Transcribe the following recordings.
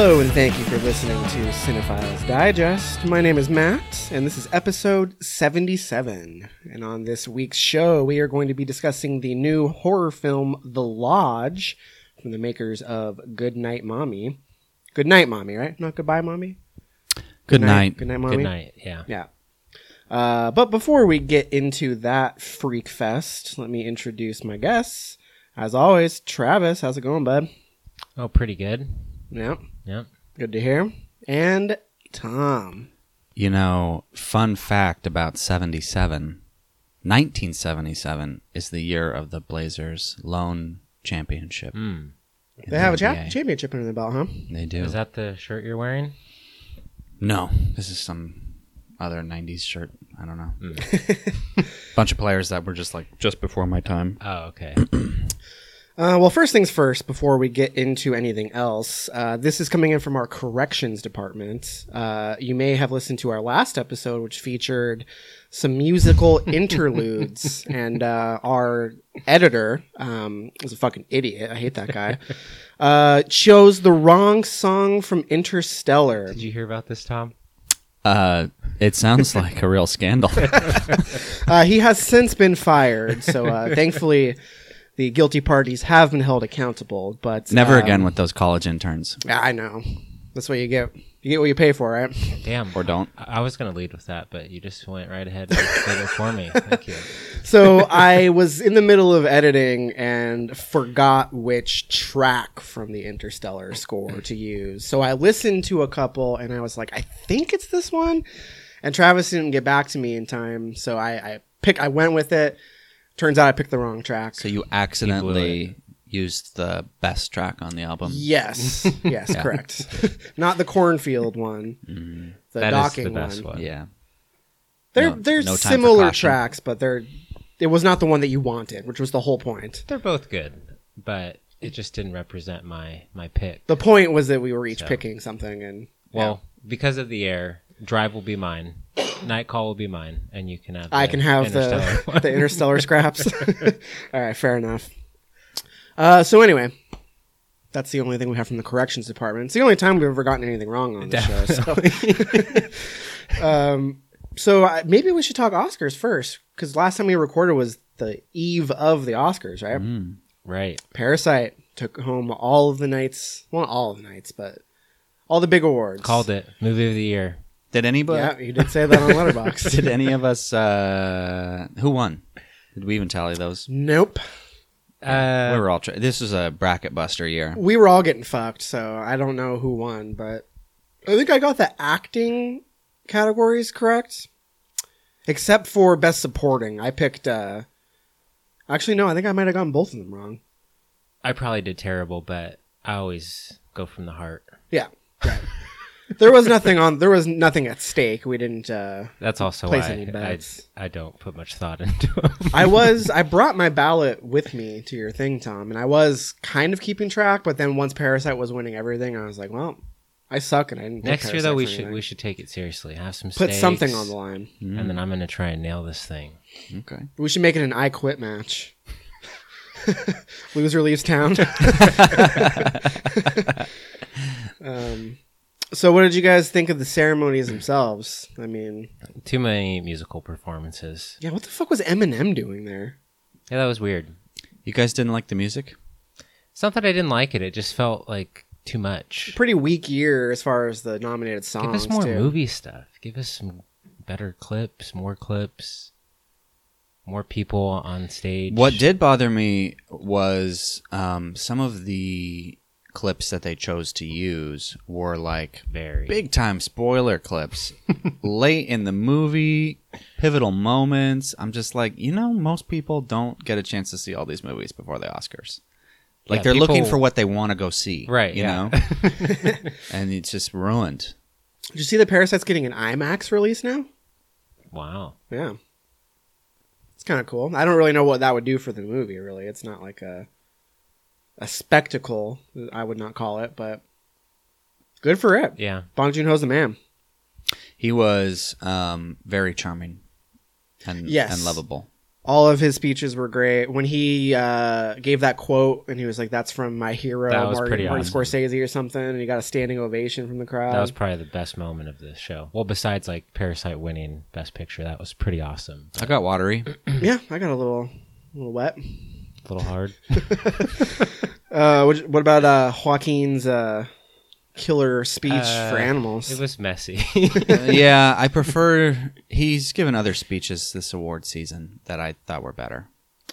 Hello, and thank you for listening to Cinephiles Digest. My name is Matt, and this is episode 77. And on this week's show, we are going to be discussing the new horror film The Lodge from the makers of Good Night Mommy. Good night, Mommy, right? Not goodbye, Mommy? Good night. Good night, Mommy. Good night. Yeah. Yeah. Uh, but before we get into that freak fest, let me introduce my guests. As always, Travis, how's it going, bud? Oh, pretty good. Yeah, Yep. good to hear. And Tom. You know, fun fact about 77 1977 is the year of the Blazers' lone championship. Mm. in They the have a cha- championship under the belt, huh? They do. Is that the shirt you're wearing? no, this is some other 90s shirt. I don't know. Mm. Bunch of players that were just like just before my time. Oh, okay. Uh, well, first things first, before we get into anything else, uh, this is coming in from our corrections department. Uh, you may have listened to our last episode, which featured some musical interludes, and uh, our editor um, is a fucking idiot. I hate that guy. Uh, chose the wrong song from Interstellar. Did you hear about this, Tom? Uh, it sounds like a real scandal. Uh, he has since been fired, so uh, thankfully. The guilty parties have been held accountable, but Never um, again with those college interns. Yeah, I know. That's what you get. You get what you pay for, right? Damn. Or don't. I I was going to lead with that, but you just went right ahead and did it for me. Thank you. So I was in the middle of editing and forgot which track from the Interstellar score to use. So I listened to a couple and I was like, I think it's this one. And Travis didn't get back to me in time, so I, I pick. I went with it. Turns out I picked the wrong track. So you accidentally used the best track on the album. yes, yes, Yeah. correct. Not the cornfield one. Mhm. The That is docking the best one. one. Yeah. They're No- they're no time for similar caution. tracks, but they're it was not the one that you wanted, which was the whole point. They're both good, but it just didn't represent my my pick. The point was that we were each So. picking something, and Well, because of the air, drive will be mine. Night call will be mine, and you can have. I can have Interstellar the one. the interstellar scraps. All right, fair enough. Uh, so anyway, that's the only thing we have from the corrections department. It's the only time we've ever gotten anything wrong on the show. So, um, so I, maybe we should talk Oscars first, because last time we recorded was the eve of the Oscars, right? Mm. right. Parasite took home all of the nights. Well, not all of the nights, but all the big awards. Called it movie of the year. Did anybody? Yeah, you did say that on Letterboxd. Did any of us? Uh, who won? Did we even tally those? nope. Uh, we were all. Tra- this was a bracket buster year. We were all getting fucked, so I don't know who won, but I think I got the acting categories correct. Except for best supporting. I picked uh Actually no, I think I might have gotten both of them wrong. I probably did terrible, but I always go from the heart. Yeah. Right. there was nothing on there was nothing at stake. We didn't uh That's also Place why any I, bets. I don't put much thought into them. I was I brought my ballot with me to your thing, Tom, and I was kind of keeping track, but then once Parasite was winning everything, I was like, well, I suck and I didn't pick Next year, Parasite though, we should we should take it seriously. Have some put stakes, something on the line. Mm. and then I'm gonna try and nail this thing. Okay. We should make it an I quit match. Loser leaves town. um, so, what did you guys think of the ceremonies themselves? I mean, Too many musical performances. yeah, what the fuck was Eminem doing there? Yeah, that was weird. You guys didn't like the music? It's not that I didn't like it; it just felt like too much. Pretty weak year as far as the nominated songs. Give us more too. movie stuff. Give us some better clips, more clips, more people on stage. What did bother me was um, some of the clips that they chose to use were like very big time spoiler clips late in the movie, pivotal moments. I'm just like, you know, most people don't get a chance to see all these movies before the Oscars. Like Yeah, they're looking for what they want to go see, Right, You yeah. know, and it's just ruined. Did you see the Parasite's getting an IMAX release now? Wow. Yeah. It's kind of cool. I don't really know what that would do for the movie, really. It's not like a a spectacle, I would not call it, but good for it. Yeah. Bong Joon Ho's the man. He was um, very charming and Yes. and lovable. All of his speeches were great. When he uh, gave that quote and he was like, "That's from my hero, That was Martin, pretty Martin awesome. Scorsese or something," and he got a standing ovation from the crowd. That was probably the best moment of the show. Well, besides like Parasite winning Best Picture, that was pretty awesome. I got watery. yeah, I got a little, a little wet. A little hard. Uh, what, what about uh, Joaquin's uh, killer speech Uh, for animals? It was messy. yeah, I prefer. He's given other speeches this award season that I thought were better.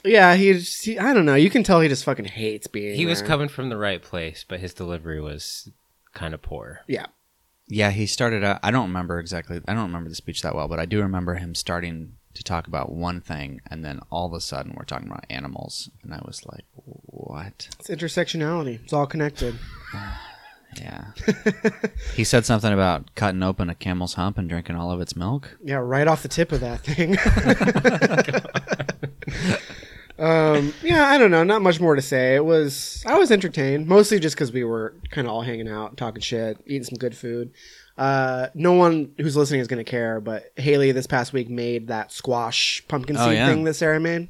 yeah, he, he. I don't know. You can tell he just fucking hates being. he was coming from the right place, but his delivery was kind of poor. Yeah, Yeah, he started out. I don't remember exactly. I don't remember the speech that well, but I do remember him starting to talk about one thing, and then all of a sudden we're talking about animals, and I was like, "What?" it's intersectionality. It's all connected. Yeah. he said something about cutting open a camel's hump and drinking all of its milk. Yeah, right off the tip of that thing. um, yeah, I don't know. Not much more to say. It was I was entertained mostly just because we were kind of all hanging out, talking shit, eating some good food. Uh, no one who's listening is going to care, but Haley this past week made that squash pumpkin Oh, seed yeah. thing that Sarah made.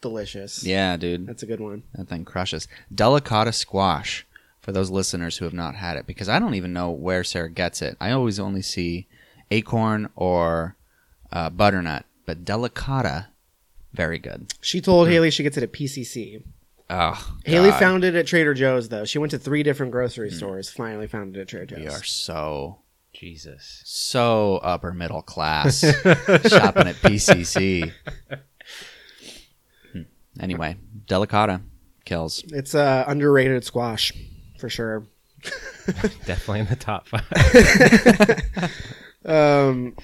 Delicious. Yeah, dude. That's a good one. That thing crushes. Delicata squash for those listeners who have not had it, because I don't even know where Sarah gets it. I always only see acorn or uh, butternut, but delicata, very good. She told Haley she gets it at PCC. Oh, Haley God. found it at Trader Joe's though. She went to three different grocery stores. Finally found it at Trader Joe's. We are so Jesus. so upper middle class shopping at PCC. Hmm. Anyway, delicata kills. It's uh, underrated squash for sure. Definitely in the top five. Um,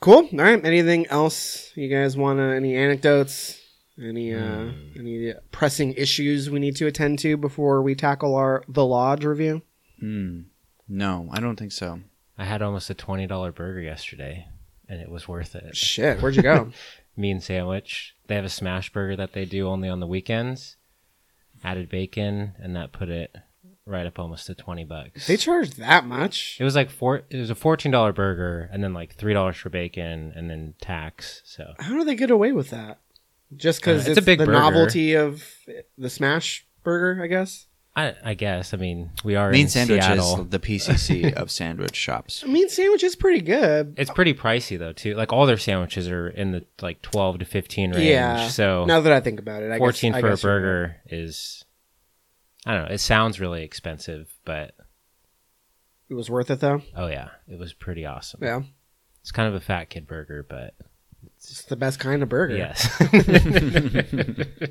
cool. All right. Anything else you guys want? to Any anecdotes? Any uh, any pressing issues we need to attend to before we tackle our the lodge review? Hmm. No, I don't think so. I had almost a twenty dollar burger yesterday, and it was worth it. Shit, where'd you go? Mean sandwich. They have a smash burger that they do only on the weekends. Added bacon, and that put it right up almost to twenty bucks. they charge that much? It was like four. It was a fourteen dollar burger, and then like three dollars for bacon, and then tax. So How do they get away with that? Just because Uh, it's, it's a big the burger. novelty of the smash burger, I guess. I, I guess. I mean, we are Mean in sandwich Seattle. is the PCC of sandwich shops. I mean, sandwich is pretty good. It's pretty pricey though too. Like all their sandwiches are in the like twelve to fifteen range. Yeah. So Now that I think about it, I fourteen guess, I for a guess you're right. burger is. I don't know. It sounds really expensive, but It was worth it though. oh yeah, it was pretty awesome. Yeah, It's kind of a fat kid burger, but it's the best kind of burger. yes.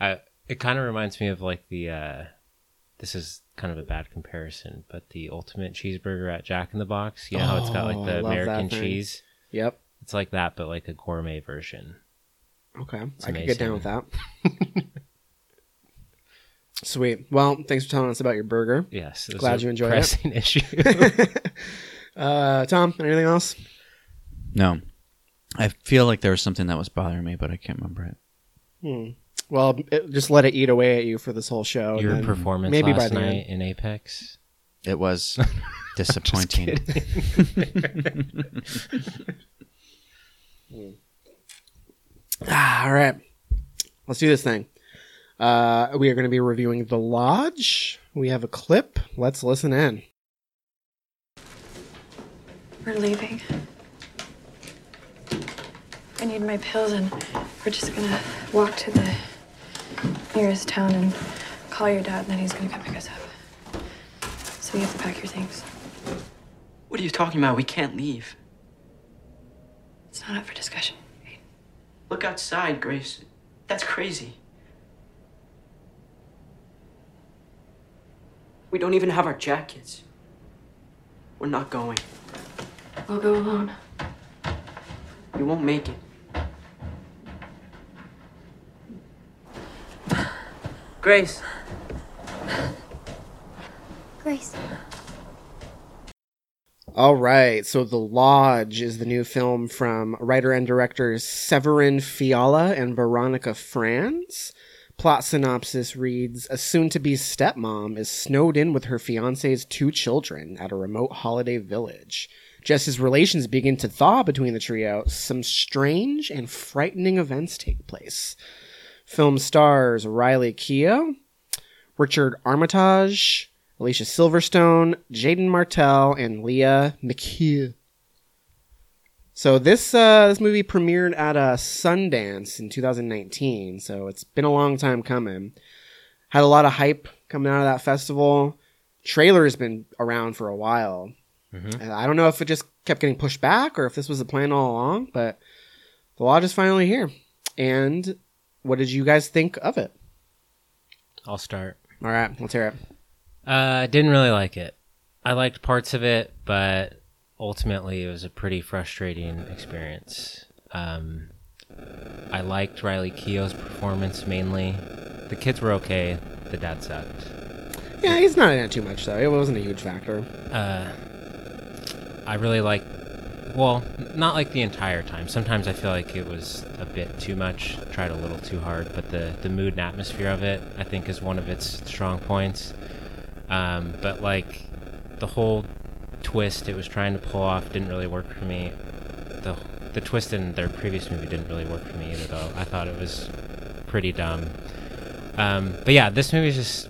I, it kind of reminds me of like the. uh This is kind of a bad comparison, but the ultimate cheeseburger at Jack in the Box. You know how it's got Oh, like I the love that American thing. cheese. Yep. It's like that, but like a gourmet version. Okay, It's I could get down with that. Sweet. Well, thanks for telling us about your burger. Yes, it was Glad a you enjoyed it. pressing issue. uh, Tom, anything else? No, I feel like there was something that was bothering me, but I can't remember it. Hmm. Well, it, just let it eat away at you for this whole show. and Your then performance maybe by last the night end. in Apex. It was disappointing. Ah, all right, let's do this thing. Uh, we are going to be reviewing The Lodge. We have a clip. Let's listen in. We're leaving. I need my pills, and we're just gonna walk to the nearest town and call your dad, and then he's gonna come pick us up. So you have to pack your things. What are you talking about? We can't leave. It's not up for discussion. Look outside, Grace. That's crazy. We don't even have our jackets. We're not going. I'll go alone. You won't make it. Grace. Grace. All right, so The Lodge is the new film from writer and directors Severin Fiala and Veronika Franz. Plot synopsis reads A soon to be stepmom is snowed in with her fiance's two children at a remote holiday village. Just as relations begin to thaw between the trio, some strange and frightening events take place. Film stars Riley Keough, Richard Armitage, Alicia Silverstone, Jaeden Martell, and Lia McHugh. So this uh, this movie premiered at a Sundance in 2019. So it's been a long time coming. Had a lot of hype coming out of that festival. Trailer has been around for a while. And I don't know if it just kept getting pushed back or if this was the plan all along, but the lodge is finally here. And what did you guys think of it? I'll start. All right, let's hear it. Uh, didn't really like it. I liked parts of it, but ultimately it was a pretty frustrating experience. Um, I liked Riley Keough's performance mainly. The kids were okay. The dad sucked. Yeah, he's not in it too much though. It wasn't a huge factor. Uh, I really like. Well, not like the entire time. Sometimes I feel like it was a bit too much, tried a little too hard. But the the mood and atmosphere of it, I think, is one of its strong points. Um, but like the whole twist it was trying to pull off didn't really work for me. The the twist in their previous movie didn't really work for me either, though. I thought it was pretty dumb. Um, but yeah, this movie is just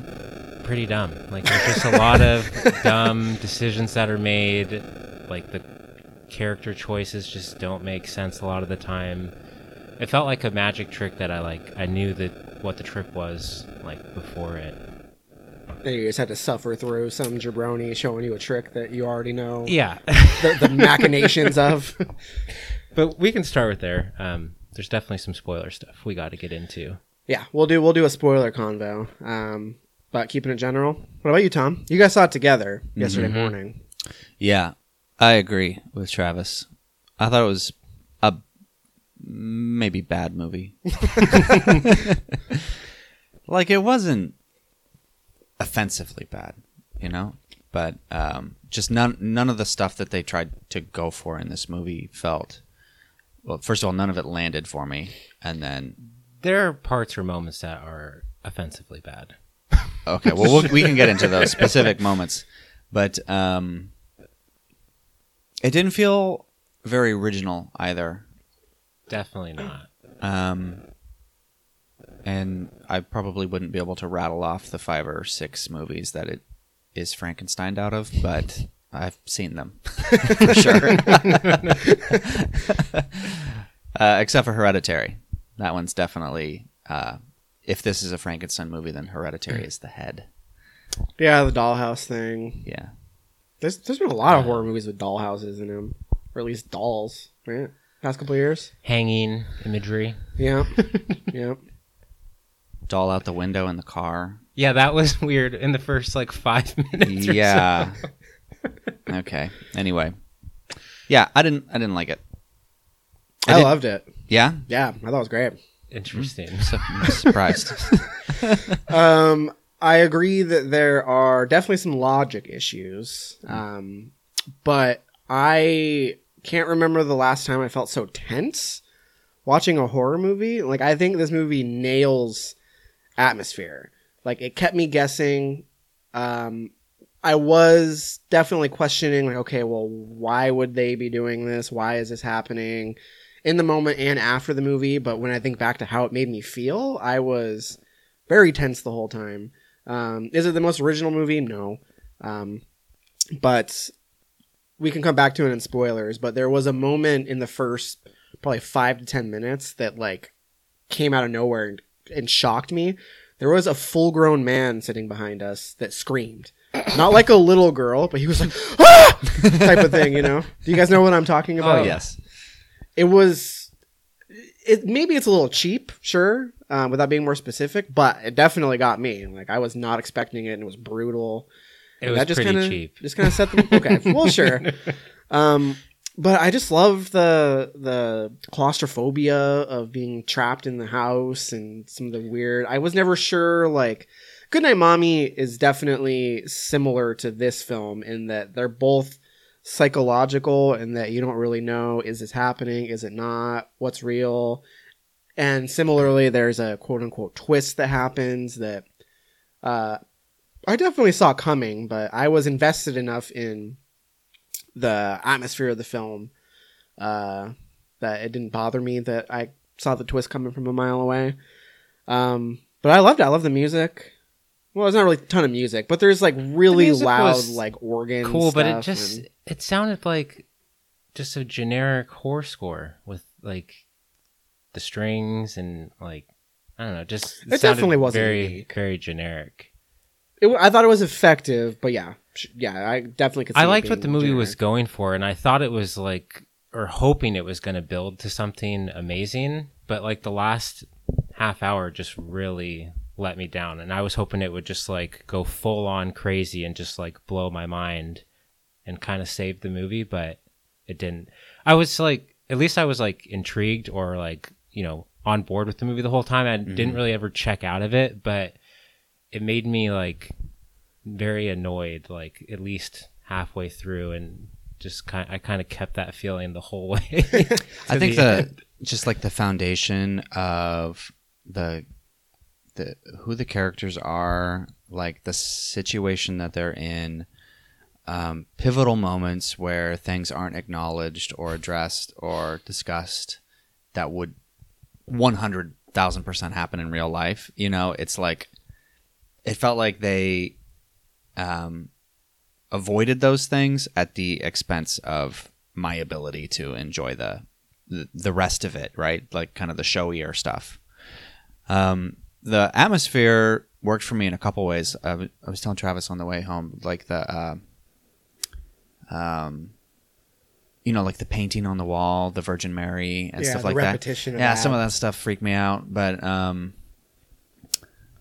pretty dumb. Like there's just a lot of dumb decisions that are made. Like the character choices just don't make sense a lot of the time. It felt like a magic trick that I like. I knew that what the trick was like before it. And you just had to suffer through some jabroni showing you a trick that you already know Yeah, the, the machinations of. but we can start with there. Um, there's definitely some spoiler stuff we got to get into. Yeah, we'll do we'll do a spoiler convo. Um, but keeping it general. What about you, Tom? You guys saw it together yesterday morning. Yeah, I agree with Travis. I thought it was a maybe bad movie. like it wasn't offensively bad, you know, but um, just none none of the stuff that they tried to go for in this movie felt. Well, first of all, none of it landed for me, and then There are parts or moments that are offensively bad. Okay, well, we'll we can get into those specific moments, but um, it didn't feel very original either. Definitely not. Um, and I probably wouldn't be able to rattle off the five or six movies that it is Frankenstein out of, but I've seen them for sure. uh, except for Hereditary, that one's definitely. Uh, if this is a Frankenstein movie, then Hereditary is the head. Yeah, the dollhouse thing. Yeah. There's there's been a lot of horror movies with dollhouses in them, or at least dolls, right? Past couple of years. Hanging imagery. Yeah, yeah. Doll out the window in the car. Yeah, that was weird in the first like five minutes. or yeah. okay. Anyway. Yeah, I didn't I didn't like it. I, did- loved it. Yeah? Yeah, I thought it was great. so. Interesting. So, I'm surprised. Um, I agree that there are definitely some logic issues. Um, but I can't remember the last time I felt so tense watching a horror movie. Like I think this movie nails atmosphere. Like it kept me guessing. Um, I was definitely questioning, like, okay, well, why would they be doing this? Why is this happening? In the moment and after the movie, but when I think back to how it made me feel, I was very tense the whole time. Um, is it the most original movie? No. Um, but we can come back to it in spoilers. But there was a moment in the first probably five to ten minutes that like came out of nowhere and, and shocked me. There was a full grown man sitting behind us that screamed. Not like a little girl, but he was like, ah! type of thing, you know? Do you guys know what I'm talking about? oh, yes. it was it maybe it's a little cheap sure um, without being more specific but it definitely got me. Like i was not expecting it and it was brutal. It And was that just pretty kinda, cheap. just kind of set the okay well sure. Um but i just love the the claustrophobia of being trapped in the house and some of the weird i was never sure like goodnight mommy is definitely similar to this film in that they're both psychological and that you don't really know is this happening is it not what's real and similarly there's a quote unquote twist that happens that uh i definitely saw coming but i was invested enough in the atmosphere of the film. Uh, that it didn't bother me that I saw the twist coming from a mile away. Um, but I loved it. I love the music. Well, it's not really a ton of music, but there's like really loud like organ. cool, but it just and- it sounded like just a generic horror score with like the strings and like I don't know, just It sounded definitely wasn't very unique. very generic. it, I thought it was effective, but yeah, yeah, I definitely could. See I it liked what the movie was going for, and I thought it was like or hoping it was going to build to something amazing, but like the last half hour just really let me down, and I was hoping it would just like go full on crazy and just like blow my mind and kind of save the movie, but it didn't. I was like, at least I was like intrigued or like you know on board with the movie the whole time. I didn't mm-hmm. really ever check out of it, but it made me like very annoyed like at least halfway through and just kind of, I kind of kept that feeling the whole way. I think the the just like the foundation of the the who the characters are, like the situation that they're in, um, pivotal moments where things aren't acknowledged or addressed or discussed that would one hundred thousand percent happen in real life. You know, it's like it felt like they um, avoided those things at the expense of my ability to enjoy the the, the rest of it, right? Like kind of the showier stuff. Um, the atmosphere worked for me in a couple ways. I w- I was telling Travis on the way home, like the, uh, um, you know, like the painting on the wall, the Virgin Mary and Yeah, stuff like that. yeah, that. some of that stuff freaked me out, but um,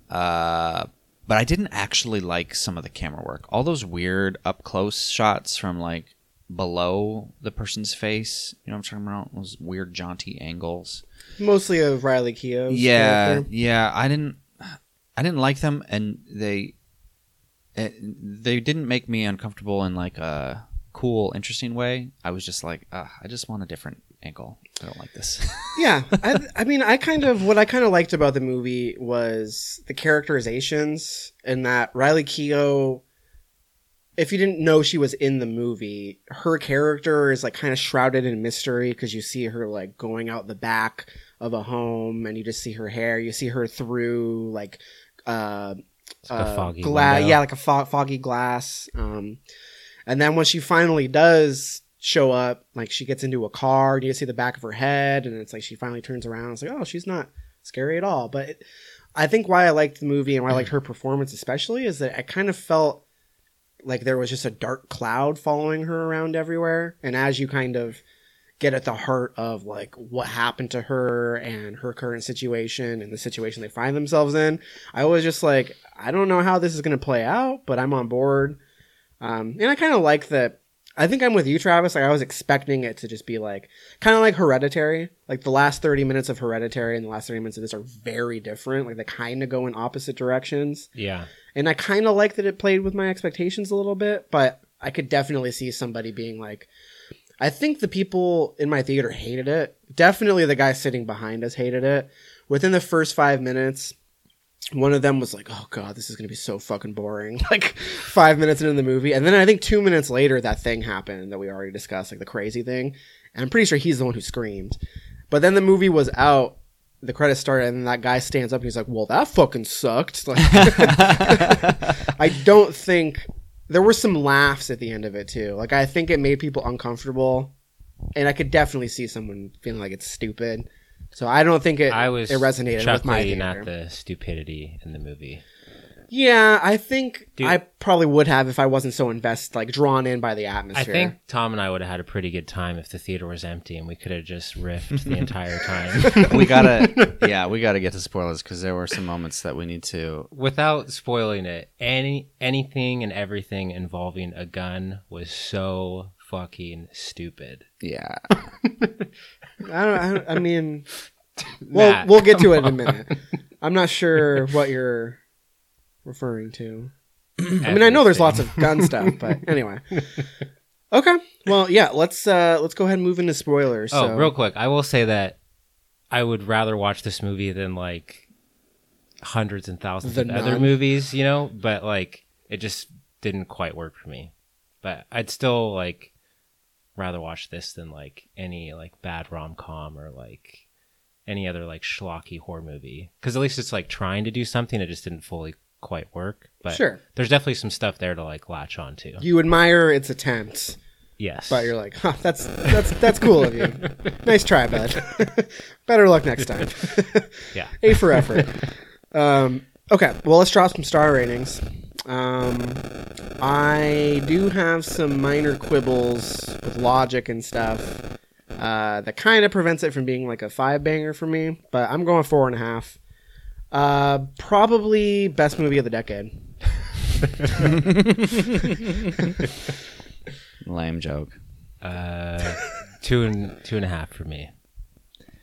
uh, but I didn't actually like some of the camera work. All those weird up close shots from like below the person's face. You know what I'm talking about? Those weird jaunty angles. Mostly of Riley Keough's yeah, character. yeah. I didn't, I didn't like them, and they, it, they didn't make me uncomfortable in like a cool, interesting way. I was just like, uh, I just want a different angle. I don't like this. yeah I, I mean i kind of what i kind of liked about the movie was the characterizations and that riley keough if you didn't know she was in the movie her character is like kind of shrouded in mystery because you see her like going out the back of a home and you just see her hair you see her through like uh like a uh, foggy gla- yeah like a fo- foggy glass um and then when she finally does show up like she gets into a car and you see the back of her head and it's like she finally turns around it's like oh she's not scary at all. But it, i think why i liked the movie and why i liked her performance especially is that i kind of felt like there was just a dark cloud following her around everywhere. And as you kind of get at the heart of like what happened to her and her current situation and the situation they find themselves in. I was just like i don't know how this is going to play out but i'm on board. Um, and i kind of like that i think i'm with you travis like i was expecting it to just be like kind of like hereditary. Like the last 30 minutes of hereditary and the last 30 minutes of this are very different like they kind of go in opposite directions. Yeah. and I kind of like that it played with my expectations a little bit, but I could definitely see somebody being like, I think the people in my theater hated it. Definitely the guy sitting behind us hated it. Within the first five minutes, one of them was like, "Oh god, this is gonna be so fucking boring." Like five minutes into the movie, and then I think two minutes later, that thing happened that we already discussed, like the crazy thing. And I'm pretty sure he's the one who screamed. But then the movie was out, the credits started, and that guy stands up and he's like, "Well, that fucking sucked." Like, I don't think there were some laughs at the end of it too. Like I think it made people uncomfortable, and I could definitely see someone feeling like it's stupid. So I don't think it I was it resonated with my theater. at the stupidity in the movie. Yeah, I think Dude. I probably would have if I wasn't so invested, like drawn in by the atmosphere. I atmosphere. think Tom and I would have had a pretty good time if the theater was empty and we could have just riffed the entire time. we gotta, yeah, we gotta get to spoilers because there were some moments that we need to. Without spoiling it, any anything and everything involving a gun was so fucking stupid. Yeah, I don't. I, don't- I mean, well, Matt, we'll get to it in a come minute. I'm not sure what you're referring to. I mean, I know there's lots of gun stuff, but anyway. Okay. Well, yeah. Let's uh let's go ahead and move into spoilers. Oh, so. real quick, I will say that I would rather watch this movie than like hundreds and thousands The of other movies, you know. But like, it just didn't quite work for me. But I'd still like rather watch this than like any like bad rom com or like any other like schlocky horror movie. Because at least it's like trying to do something. It just didn't fully quite work. But Sure. there's definitely some stuff there to like latch onto. You admire its attempts, yes, but you're like, huh, that's that's that's cool of you. nice try, bud. Better luck next time. yeah. A for effort. Um, okay, well, let's drop some star ratings. Um, I do have some minor quibbles with logic and stuff uh, that kind of prevents it from being like a five banger for me, but I'm going four and a half. Uh, probably best movie of the decade. Lame joke. Uh, two and two and a half for me.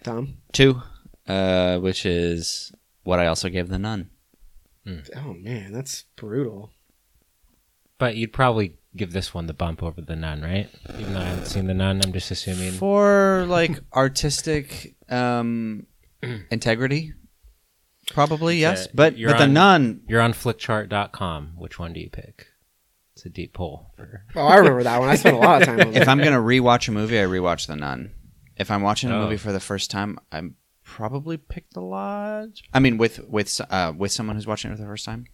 Tom? Two, uh, which is what I also gave the nun. Oh man, that's brutal. But you'd probably give this one the bump over the nun, right? Even though I haven't seen the nun, I'm just assuming. For like artistic um, integrity, probably yes. uh, but you're but the on- nun, You're on flickchart.com. Which one do you pick? It's a deep poll. For... Oh, I remember that one. I spent a lot of time on if. I'm gonna rewatch a movie, I rewatch the nun. If I'm watching a Oh. movie for the first time, I'm probably pick the lodge. I mean, with with uh, with someone who's watching it for the first time,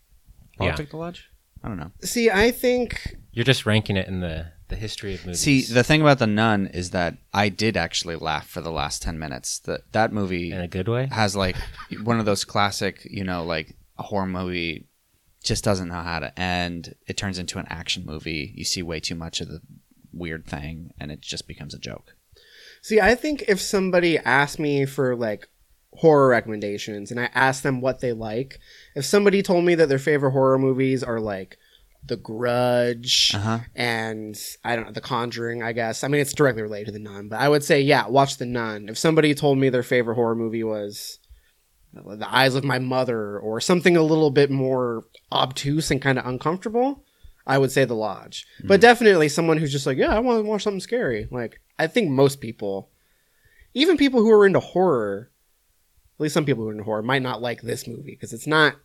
probably Yeah. pick the lodge. I don't know. See, I think You're just ranking it in the, the history of movies. See, the thing about the nun is that I did actually laugh for the last ten minutes. That that movie in a good way. has like one of those classic, you know, like a horror movie just doesn't know how to end. It turns into an action movie. You see way too much of the weird thing, and it just becomes a joke. See, I think if somebody asked me for like horror recommendations and I asked them what they like, if somebody told me that their favorite horror movies are like The Grudge Uh-huh. and I don't know, The Conjuring, I guess. I mean, it's directly related to The Nun, but I would say, yeah, watch The Nun. If somebody told me their favorite horror movie was The Eyes of My Mother or something a little bit more obtuse and kind of uncomfortable, I would say The Lodge. But definitely someone who's just like, yeah, I want to watch something scary. Like, I think most people, even people who are into horror, at least some people who are into horror, might not like this movie because it's not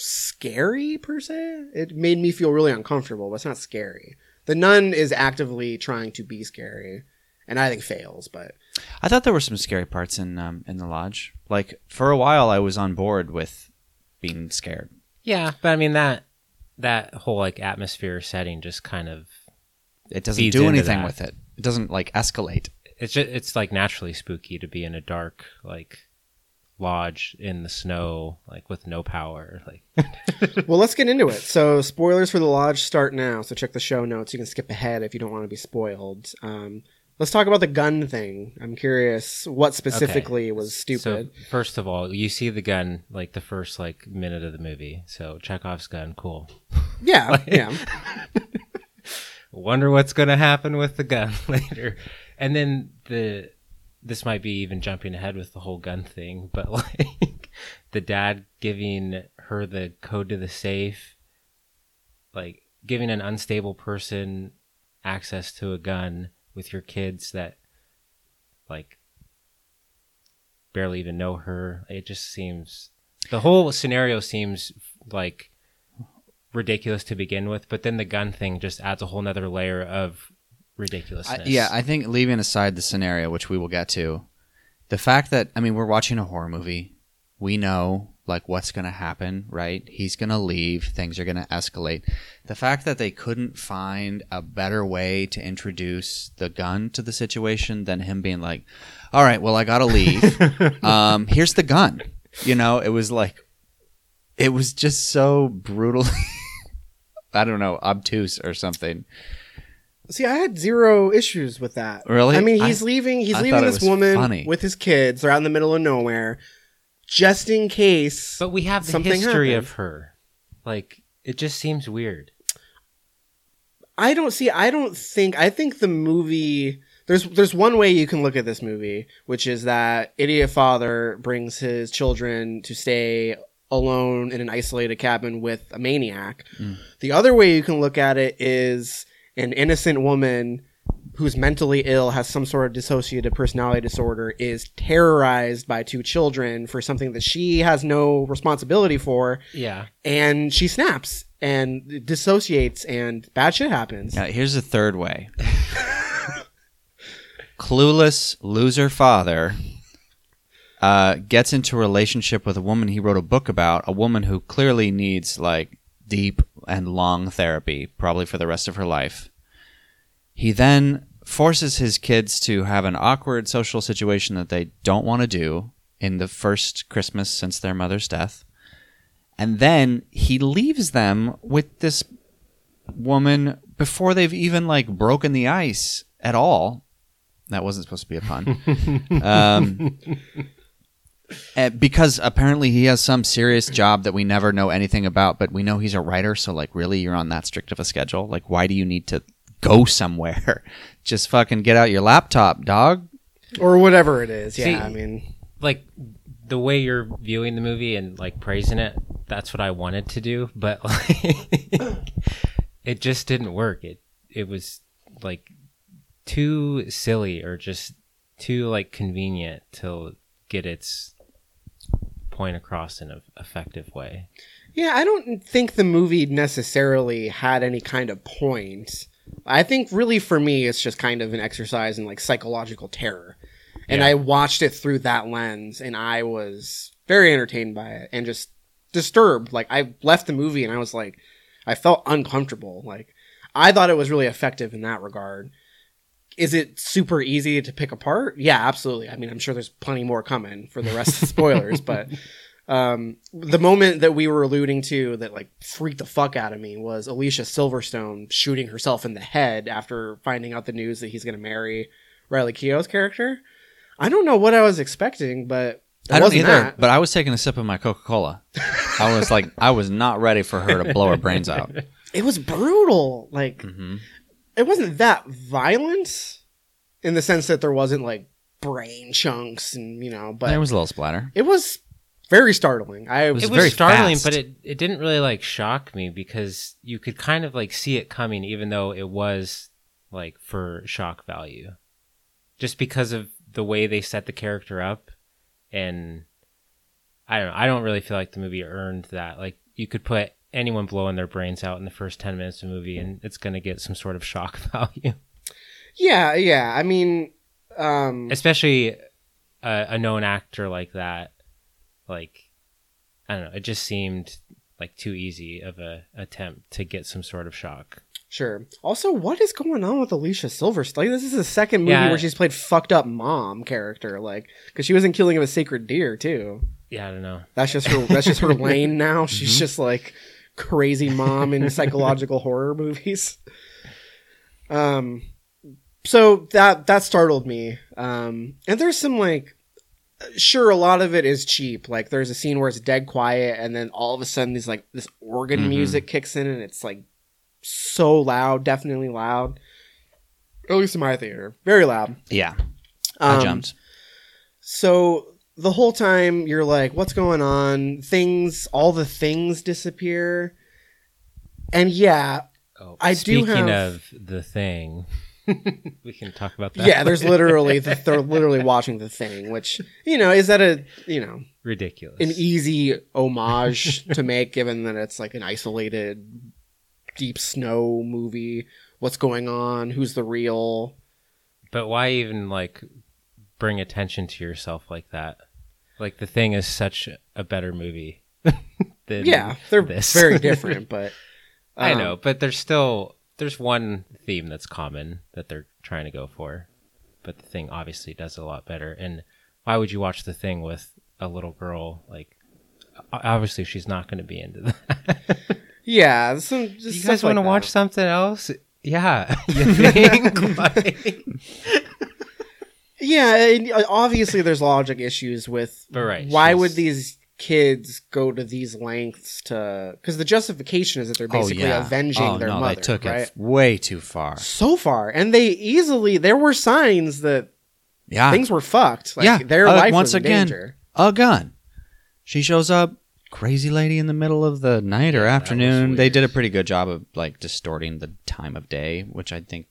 scary per se. It made me feel really uncomfortable, but it's not scary. The Nun is actively trying to be scary, and I think fails. But I thought there were some scary parts in um, in the lodge. Like for a while, I was on board with being scared. Yeah, but I mean that that whole like atmosphere setting just kind of It doesn't Feeds do anything with it. It doesn't like escalate. it's just it's like naturally spooky to be in a dark like lodge in the snow like with no power like well, let's get into it. So, spoilers for the Lodge start now. So check the show notes. You can skip ahead if you don't want to be spoiled. Um, let's talk about the gun thing. I'm curious what specifically was stupid. So first of all, you see the gun like the first like minute of the movie. So Chekhov's gun, cool. yeah, yeah. Wonder what's gonna happen with the gun later. And then the this might be even jumping ahead with the whole gun thing, but like the dad giving her the code to the safe, like giving an unstable person access to a gun with your kids that like barely even know her. It just seems the whole scenario seems like ridiculous to begin with, but then the gun thing just adds a whole nother layer of I, yeah, I think leaving aside the scenario, which we will get to, the fact that I mean we're watching a horror movie, we know like what's going to happen, right? He's going to leave, things are going to escalate. The fact that they couldn't find a better way to introduce the gun to the situation than him being like, "All right, well I got to leave. um, here's the gun." You know, it was like it was just so brutal. I don't know, obtuse or something. See, I had zero issues with that. Really? I mean, he's I- leaving. He's I leaving this woman funny. with his kids. They're out in the middle of nowhere, just in case. but we have the something history happened. of her. Like it just seems weird. I don't see. I don't think. I think the movie. There's there's one way you can look at this movie, which is that idiot father brings his children to stay alone in an isolated cabin with a maniac. Mm. The other way you can look at it is an innocent woman who's mentally ill, has some sort of dissociative personality disorder, is terrorized by two children for something that she has no responsibility for, Yeah. and she snaps and dissociates, and bad shit happens. Yeah, here's the third way. clueless loser father uh, gets into a relationship with a woman he wrote a book about, a woman who clearly needs like deep and long therapy, probably for the rest of her life. He then forces his kids to have an awkward social situation that they don't want to do in the first Christmas since their mother's death. And then he leaves them with this woman before they've even like broken the ice at all. That wasn't supposed to be a pun. um, uh, because apparently he has some serious job that we never know anything about, but we know he's a writer. So, like, really, you're on that strict of a schedule? Like, why do you need to go somewhere? Just fucking get out your laptop, dog. or whatever it is. Yeah, See- I mean, like the way you're viewing the movie and like praising it that's what i wanted to do but like it just didn't work it it was like too silly or just too like convenient to get its point across in an effective way yeah, I don't think the movie necessarily had any kind of point. I think really for me, it's just kind of an exercise in like psychological terror. And Yeah. I watched it through that lens and I was very entertained by it and just disturbed. Like I left the movie and I was like, I felt uncomfortable. Like I thought it was really effective in that regard. Is it super easy to pick apart? Yeah, absolutely. I mean, I'm sure there's plenty more coming for the rest of the spoilers, but um, the moment that we were alluding to that like freaked the fuck out of me was Alicia Silverstone shooting herself in the head after finding out the news that he's going to marry Riley Keough's character. I don't know what I was expecting, but I don't wasn't either, that. but I was taking a sip of my Coca Cola. I was like, I was not ready for her to blow her brains out. it was brutal. Like hmm it wasn't that violent in the sense that there wasn't like brain chunks and you know, but There was a little splatter. it was very startling. I was it was very startling fast. but it, it didn't really like shock me because you could kind of like see it coming even though it was like for shock value just because of the way they set the character up and i don't know i don't really feel like the movie earned that like you could put anyone blowing their brains out in the first 10 minutes of the movie and it's going to get some sort of shock value yeah, yeah. I mean, um, especially a, a known actor like that like i don't know it just seemed like too easy of a attempt to get some sort of shock Sure. Also, what is going on with Alicia Silverstone? Like, this is the second movie Yeah. where she's played fucked up mom character, like because she was in Killing of a Sacred Deer too. yeah i don't know That's just her. that's just her lane now. She's Mm-hmm. just like crazy mom in psychological horror movies. Um, so that that startled me. Um, and there's some like, sure, a lot of it is cheap. Like, there's a scene where it's dead quiet, and then all of a sudden, these like this organ Mhm. music kicks in, and it's like so loud, definitely loud. At least in my theater, very loud. Yeah, I Um, jumped. so the whole time you're like, what's going on? Things, all the things disappear. And yeah, oh, I do speaking have- of the thing we can talk about that yeah, there's literally, they're literally watching the thing, which, you know, is that a, you know, ridiculous an easy homage to make given that it's like an isolated deep snow movie. What's going on? Who's the real? but why even like bring attention to yourself like that like the thing is such a better movie than Yeah, they're this. very different, but I um, know, but they're still there's one theme that's common that they're trying to go for, but the thing obviously does a lot better. And why would you watch the thing with a little girl? Like, obviously she's not going to be into that. Yeah, some, just you guys want to that. watch something else? Yeah, you think? Like- Yeah, and, uh, obviously there's logic issues with But right, why she's- would these kids go to these lengths to because the justification is that they're basically avenging oh, their no, mother they took right it way too far. so far and they easily there were signs that Yeah, things were fucked like yeah. their Uh, life once again, danger a gun. She shows up, crazy lady in the middle of the night or was afternoon. They did a pretty good job of like distorting the time of day, which I think.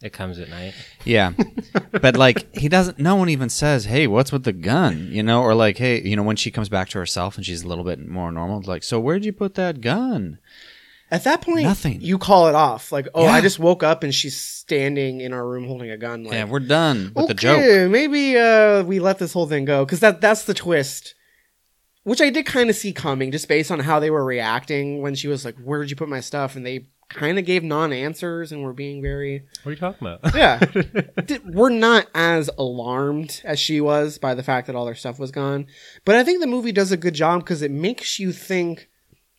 It comes at night. Yeah, but like he doesn't. No one even says, "Hey, what's with the gun?" You know, or like, "Hey, you know," when she comes back to herself and she's a little bit more normal, like, "So where'd you put that gun?" At that point, Nothing. You call it off. Like, oh, I just woke up and she's standing in our room holding a gun. Like, yeah, we're done with okay, the joke. maybe uh, we let this whole thing go because that that's the twist, which I did kind of see coming just based on how they were reacting when she was like, "Where'd you put my stuff?" and they kind of gave non-answers and were being very What are you talking about? yeah. Di- we're not as alarmed as she was by the fact that all their stuff was gone, but I think the movie does a good job because it makes you think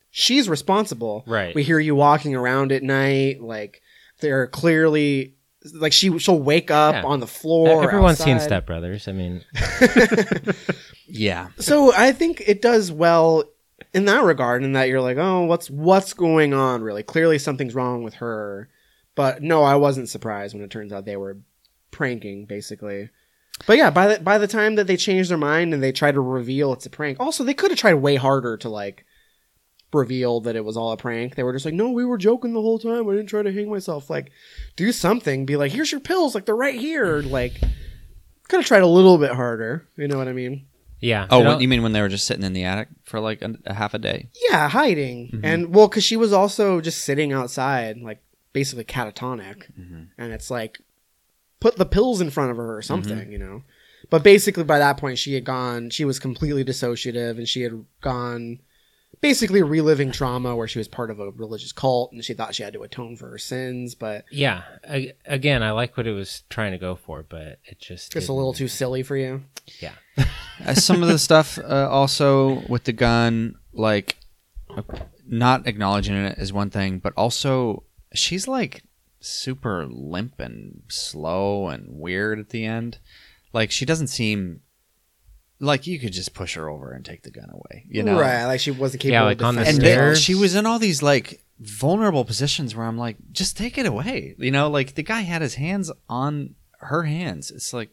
she's responsible. Right. We hear you walking around at night, like they're clearly like she she'll wake up Yeah. on the floor. Everyone's seen outside. Step Brothers. I mean, Yeah, So I think it does well in that regard, in that you're like, oh, what's what's going on? Really, clearly something's wrong with her. But no, I wasn't surprised when it turns out they were pranking, basically. But yeah, by the by the time that they change their mind and they try to reveal it's a prank, also they could have tried way harder to like reveal that it was all a prank. They were just like, no, we were joking the whole time. I didn't try to hang myself. Like, do something. Be like, here's your pills. Like they're right here. Like, could have tried a little bit harder. You know what I mean? Yeah. Oh, It what, you mean when they were just sitting in the attic for like a, a half a day? Yeah, hiding. Mm-hmm. And well, because she was also just sitting outside, like basically catatonic. Mm-hmm. And it's like, put the pills in front of her or mm-hmm. something, you know? But basically, by that point, she had gone, she was completely dissociative and she had gone basically reliving trauma where she was part of a religious cult and she thought she had to atone for her sins, but yeah. I, again, I like what it was trying to go for, but it just just a didn't- little too silly for you. Yeah. Uh, some of the stuff uh, also with the gun, like uh, not acknowledging it is one thing, but also she's like super limp and slow and weird at the end. Like she doesn't seem like you could just push her over and take the gun away, you know? Right, like she wasn't capable Yeah, like of on the And then stairs. she was in all these like vulnerable positions where I'm like, just take it away. You know, like the guy had his hands on her hands. It's like,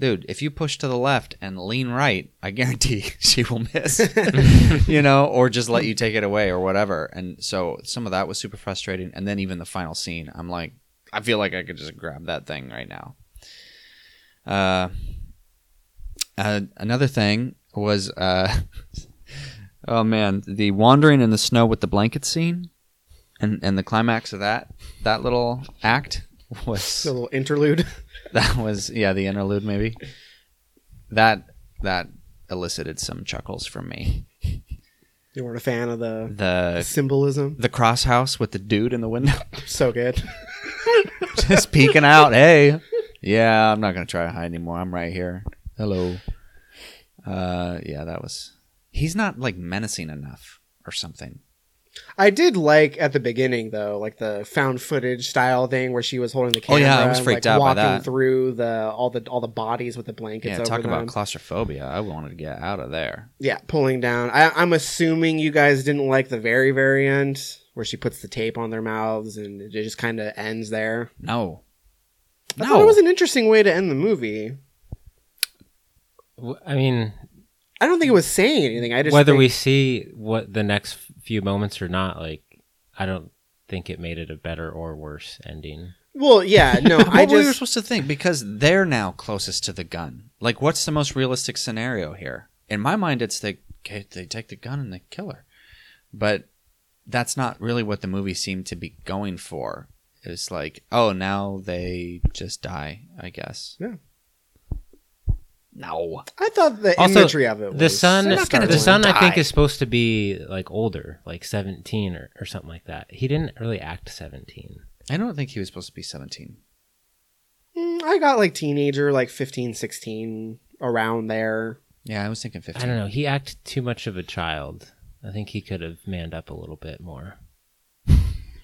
dude, if you push to the left and lean right, I guarantee she will miss. you know, or just let you take it away or whatever. And so some of that was super frustrating. And then even the final scene, I'm like, I feel like I could just grab that thing right now. Uh, uh another thing was uh oh man the wandering in the snow with the blanket scene and and the climax of that that little act was a little interlude. that was yeah the interlude maybe that that elicited some chuckles from me You weren't a fan of the the symbolism. the cross house with the dude in the window So good. just peeking out hey yeah i'm not gonna try to hide anymore i'm right here hello uh yeah that was he's not like menacing enough or something I did like at the beginning though, like the found footage style thing where she was holding the camera. Oh, yeah, I was and, freaked like, out by walking that. through the all the all the bodies with the blankets. yeah over talk about claustrophobia i wanted to get out of there yeah, pulling down. I, I'm assuming you guys didn't like the very very end where she puts the tape on their mouths and it just kind of ends there. no I thought it was an interesting way to end the movie. W- I mean, I don't think it was saying anything. I just whether think- we see what the next few moments or not, like, I don't think it made it a better or worse ending. well, yeah, no, what I were we just supposed to think because they're now closest to the gun like what's the most realistic scenario here in my mind it's they okay, they take the gun and they kill her but that's not really what the movie seemed to be going for it's like oh now they just die i guess Yeah. No I thought the Also, imagery of it. Was The son, They're not gonna the just son, I think is supposed to be like older, like seventeen or, or something like that. He didn't really act seventeen. i don't think he was supposed to be 17 Mm, I got like teenager, like 15, 16, around there. yeah i was thinking 15 I don't know. He acted too much of a child. I think he could have manned up a little bit more.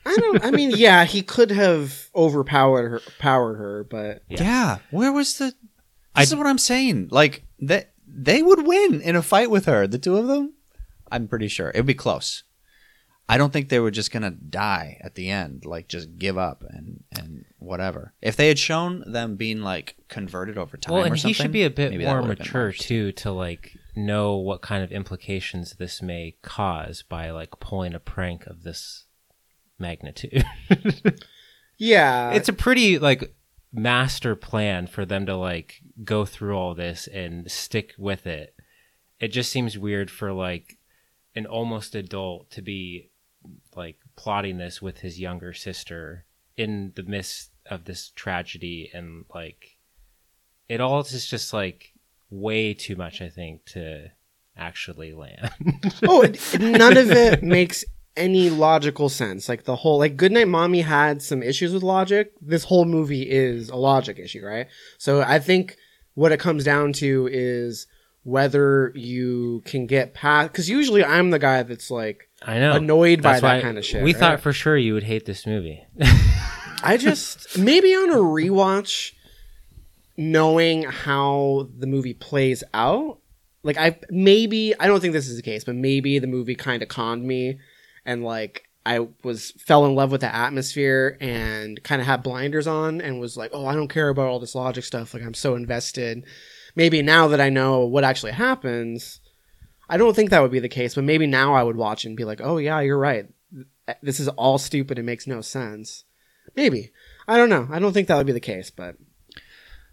I don't. I mean, yeah, he could have overpowered her, powered her, but Yeah. Where was the? This I- is what I'm saying. Like that, they would win in a fight with her. The two of them. I'm pretty sure it'd be close. I don't think they were just gonna die at the end, like just give up and and whatever. If they had shown them being like converted over time, well, or and he should be a bit more mature too to like know what kind of implications this may cause by like pulling a prank of this magnitude. yeah, it's a pretty like master plan for them to like go through all this and stick with it. It just seems weird for like an almost adult to be like plotting this with his younger sister in the midst of this tragedy and like it all is just like way too much i think to actually land oh, none of it makes any logical sense. Like the whole like Goodnight Mommy had some issues with logic. This whole movie is a logic issue, right? So I think what it comes down to is whether you can get past because usually I'm the guy that's like i know annoyed by that kind of shit. we right? thought for sure you would hate this movie I just maybe on a rewatch, knowing how the movie plays out, like I maybe I don't think this is the case, but maybe the movie kind of conned me, and like I was fell in love with the atmosphere and kind of had blinders on and was like, oh, I don't care about all this logic stuff. Like I'm so invested. Maybe now that I know what actually happens, I don't think that would be the case, but maybe now I would watch and be like, oh yeah, you're right. This is all stupid. It makes no sense. Maybe. I don't know. I don't think that would be the case, but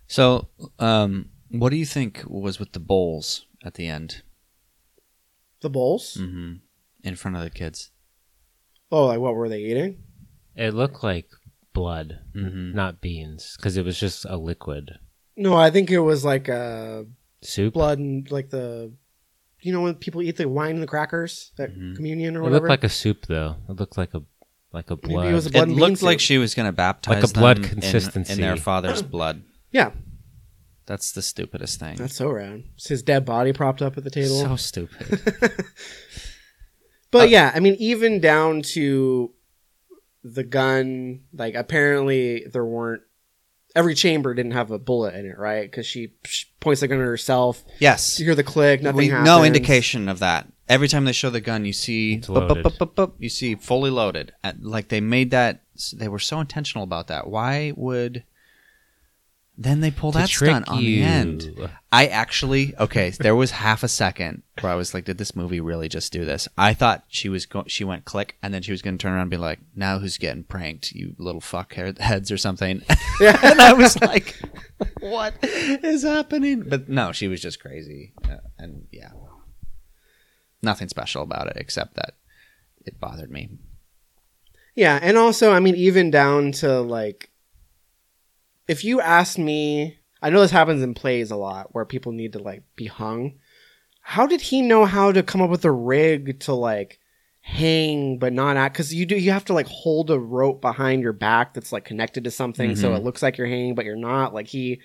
So, um, what do you think was with the bowls at the end the bowls. hmm in front of the kids? Oh, like what were they eating? it looked like blood Mhm. not beans because it was just a liquid No, I think it was like uh, soup blood and like the, you know, when people eat the wine and the crackers, that Mhm. communion or it whatever. It looked like a soup though it looked like a like a Maybe blood it was a It blood and looked like soup. she was going to baptize Like a blood them in- consistency. in, their father's blood. yeah, That's the stupidest thing. that's so rad. It's his dead body propped up at the table. so stupid But Uh, yeah, I mean, even down to the gun, like apparently there weren't. Every chamber didn't have a bullet in it, right? Because she, she points the gun at herself. yes. You hear the click, nothing We- happens. no indication of that. Every time they show the gun, you see bup, bup, bup, bup, bup, you see fully loaded. And, like they made that. They were so intentional about that. Why would? Then they pull that trick stunt on the you. end. I actually okay. There was half a second where I was like, "Did this movie really just do this?" I thought she was going. She went click, and then she was going to turn around and be like, "Now who's getting pranked? You little fuck heads or something." and I was like, "What is happening?" But no, she was just crazy, uh, and yeah, nothing special about it except that it bothered me. Yeah, and also, I mean, even down to like, if you asked me, I know this happens in plays a lot where people need to like be hung. How did he know how to come up with a rig to like hang but not act? Because you do, you have to like hold a rope behind your back that's like connected to something, so Mhm. it looks like you're hanging, but you're not. Like he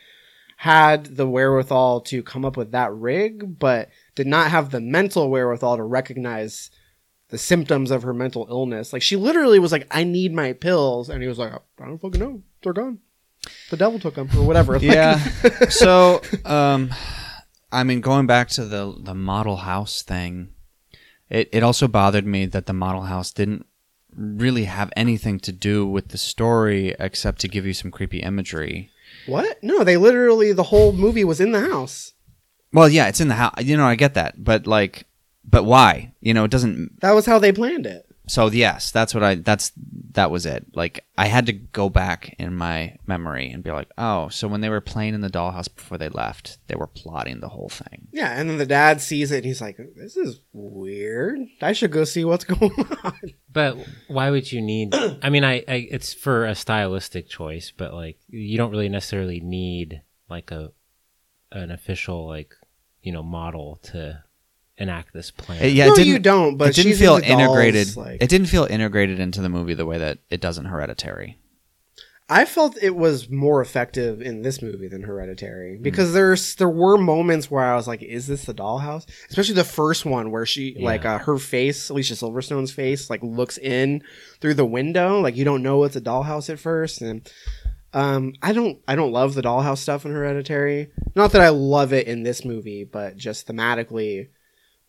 had the wherewithal to come up with that rig, but did not have the mental wherewithal to recognize the symptoms of her mental illness. Like she literally was like, "I need my pills," and he was like, "I don't fucking know. They're gone. The devil took them or whatever." Like- Yeah. so, um, I mean, going back to the the model house thing, it it also bothered me that the model house didn't really have anything to do with the story except to give you some creepy imagery. what? No, they literally the whole movie was in the house. Well, yeah, it's in the house. You know, I get that, but like, but why? You know, it doesn't. That was how they planned it. So yes, that's what I. That's that was it. Like, I had to go back in my memory and be like, oh, so when they were playing in the dollhouse before they left, they were plotting the whole thing. Yeah, and then the dad sees it and he's like, "This is weird. I should go see what's going on." But why would you need? I mean, I, I it's for a stylistic choice, but like you don't really necessarily need like a an official like you know model to enact this plan. Yeah, no, it didn't, you don't. But it didn't she's feel into dolls, integrated. like- It didn't feel integrated into the movie the way that it does in Hereditary. I felt it was more effective in this movie than Hereditary Hmm. because there's there were moments where I was like, "Is this the dollhouse?" Especially the first one where she Yeah. like uh, her face, Alicia Silverstone's face, like looks in through the window, like you don't know it's a dollhouse at first, and um, I don't I don't love the dollhouse stuff in Hereditary. Not that I love it in this movie, but just thematically,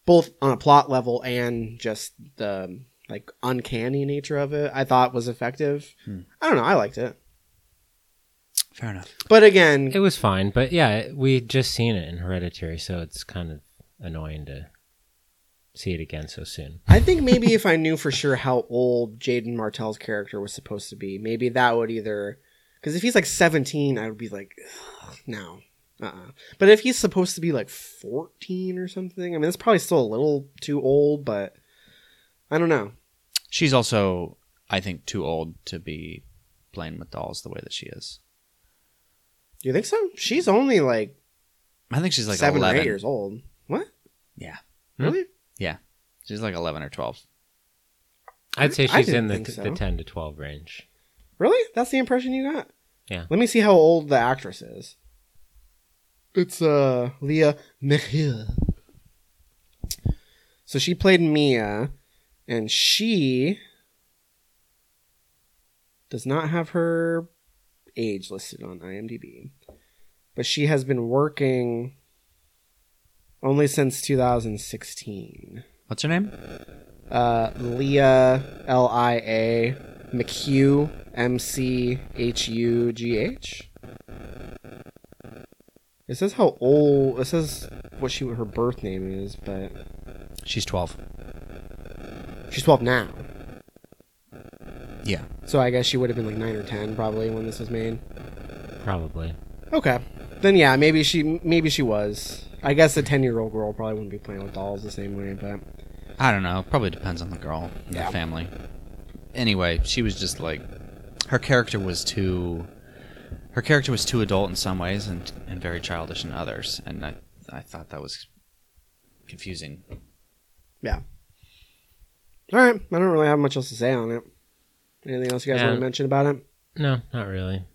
both on a plot level and just the like uncanny nature of it, I thought was effective. Hmm. I don't know, I liked it. Fair enough. But again, It was fine, but yeah, we just seen it in Hereditary, so it's kind of annoying to see it again so soon. I think maybe if I knew for sure how old Jaeden Martell's character was supposed to be, maybe that would either. Because if he's like 17, I would be like, "Ugh, no. Uh-uh. But if he's supposed to be like 14 or something, I mean, that's probably still a little too old, but I don't know. She's also, I think, too old to be playing with dolls the way that she is. Do you think so? She's only like, I think she's like seven 11. or eight years old. What? Yeah. Hmm? Really? Yeah. She's like 11 or 12. I'd say I she's didn't in the, think so. the 10 to 12 range. Really? That's the impression you got? Yeah. Let me see how old the actress is. It's uh Lia McHugh. So she played Mia, and she does not have her age listed on IMDb, but she has been working only since 2016. What's her name? Uh, Lia L I A McHugh M C H U G H. It says how old. It says what she her birth name is, but She's 12. she's twelve now. Yeah. So I guess she would have been like nine or ten probably when this was made. Probably. Okay, then yeah, maybe she maybe she was. I guess a ten year old girl probably wouldn't be playing with dolls the same way, but I don't know. Probably depends on the girl and Yeah. the family. Anyway, she was just like her character was too her character was too adult in some ways and, and very childish in others, and I I thought that was confusing. yeah. All right, I don't really have much else to say on it. Anything else you guys Yeah. want to mention about it? No, not really.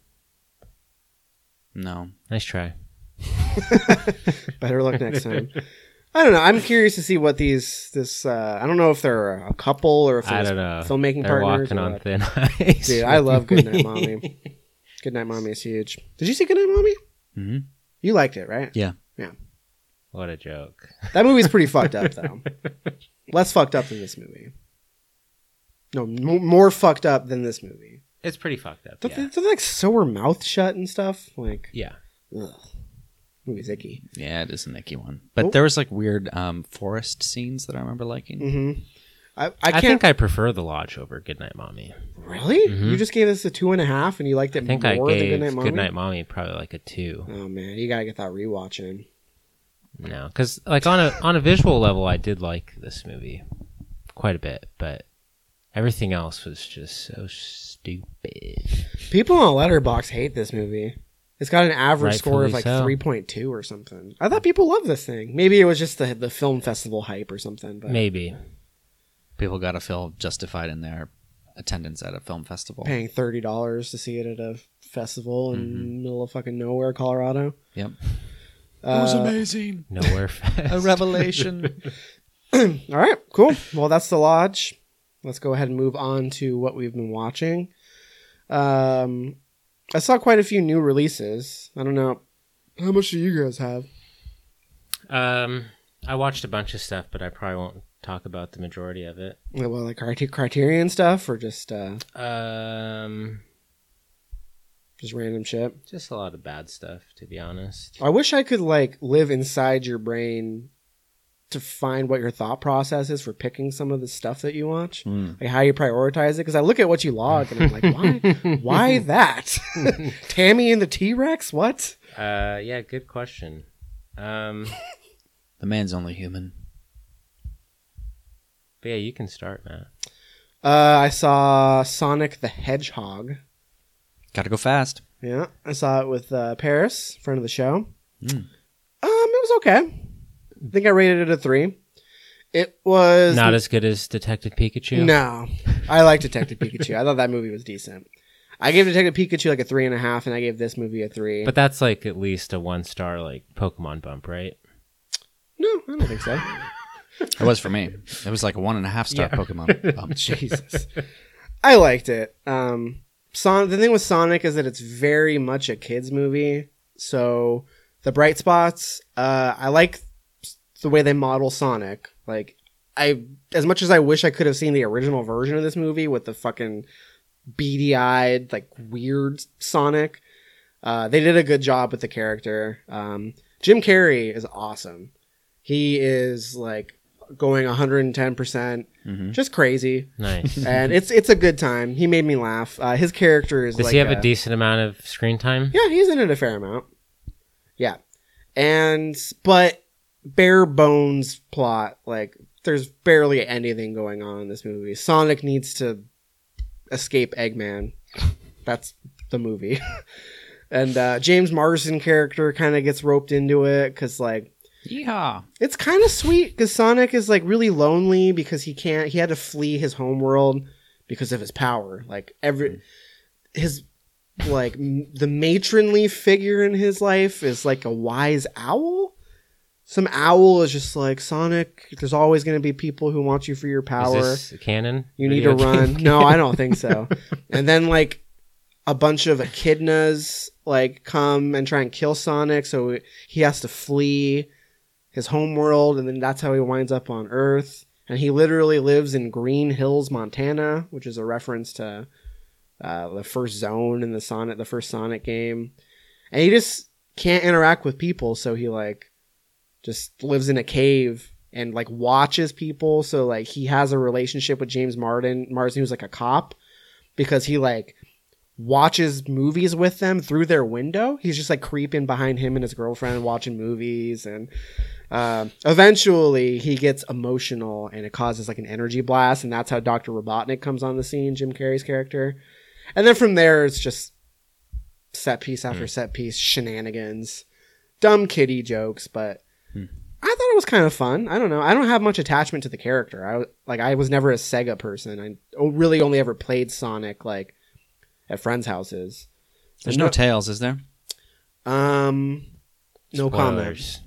No. Nice try. Better luck next time. I don't know. I'm curious to see what these this. Uh, I don't know if they're a couple or if they're I don't know. filmmaking They're partners. walking or on what. thin ice. Dude, I love Goodnight Mommy. Goodnight Mommy is huge. Did you see Goodnight Mommy? hmm You liked it, right? Yeah. Yeah. What a joke. That movie's pretty fucked up though. Less fucked up than this movie. No, m- more fucked up than this movie. It's pretty fucked up. Don't, Yeah. they, don't they like sew her mouth shut and stuff? Like, yeah. ugh. movie's icky. Yeah, it is a icky one. But Oh. there was like weird um, forest scenes that I remember liking. hmm I, I I, can't. think I prefer The Lodge over Goodnight Mommy. Really? Mhm. You just gave this a two and a half, and you liked it I think more I than gave Goodnight Mommy. Goodnight Mommy probably like a two. Oh man, you gotta get that rewatch in. No, because like on a on a visual level, I did like this movie quite a bit, but everything else was just so stupid. People on Letterboxd hate this movie. It's got an average score of like so. three point two or something. I thought people loved this thing. Maybe it was just the the film festival hype or something. But Maybe People got to feel justified in their attendance at a film festival. paying thirty dollars to see it at a festival in Mm-hmm. the middle of fucking nowhere, Colorado. Yep. Uh, it was amazing. nowhere fest. A revelation. all right, cool. Well, that's the lodge. Let's go ahead and move on to what we've been watching. Um, I saw quite a few new releases. I don't know how much do you guys have. um, I watched a bunch of stuff, but I probably won't talk about the majority of it. Well, like criter- Criterion stuff or just uh, Um, just random shit. just a lot of bad stuff, to be honest. I wish I could like live inside your brain to find what your thought process is for picking some of the stuff that you watch, Mm. like how you prioritize it. Because I look at what you log and I'm like, why, why that? Tammy and the T Rex? What? Uh, yeah, good question. Um, The man's only human. But yeah, you can start, Matt. Uh, I saw Sonic the Hedgehog. Got to go fast. Yeah, I saw it with uh, Paris, friend of the show. Mm. Um, it was okay. I think I rated it a three. It was Not as good as Detective Pikachu. No, I like Detective Pikachu. I thought that movie was decent. I gave Detective Pikachu like a three and a half, and I gave this movie a three. But that's like at least a one star like Pokemon bump, right? no, I don't think so. It was for me. It was like a one and a half star Pokemon. Um, Jesus, I liked it. Um, Son- the thing with Sonic is that it's very much a kids movie. So the bright spots, uh, I like the way they model Sonic. Like I, as much as I wish I could have seen the original version of this movie with the fucking beady eyed, like weird Sonic. Uh, they did a good job with the character. Um, Jim Carrey is awesome. He is like going 110%, mhm. just crazy. Nice. and it's it's a good time. He made me laugh. Uh, his character is Does like he have a- a decent amount of screen time? yeah, he's in it a fair amount. Yeah, and but bare bones plot. Like there's barely anything going on in this movie. Sonic needs to escape Eggman. That's the movie. and uh, James Marsden character kind of gets roped into it because like Yeehaw. it's kind of sweet because Sonic is like really lonely because he can't. He had to flee his homeworld because of his power. Like every hmm. his like m- the matronly figure in his life is like a wise owl. Some owl is just like Sonic. There's always going to be people who want you for your power. Is this canon? You need to run. No, I don't think so. and then like a bunch of echidnas like come and try and kill Sonic, so he has to flee his home world, and then that's how he winds up on Earth. And he literally lives in Green Hills, Montana, which is a reference to uh, the first zone in the Sonic, the first Sonic game. And he just can't interact with people, so he like just lives in a cave and like watches people. So like he has a relationship with James Martin, Marsden, who's like a cop, because he like watches movies with them through their window. He's just like creeping behind him and his girlfriend watching movies, and um, eventually he gets emotional and it causes like an energy blast, and that's how Doctor Robotnik comes on the scene, Jim Carrey's character, and then from there it's just set piece after set piece shenanigans, dumb kitty jokes, but. I thought it was kind of fun. I don't know. I don't have much attachment to the character. I like I was never a Sega person. I really only ever played Sonic like at friends' houses. There's no tails, is there? Um, no comment. Spoilers.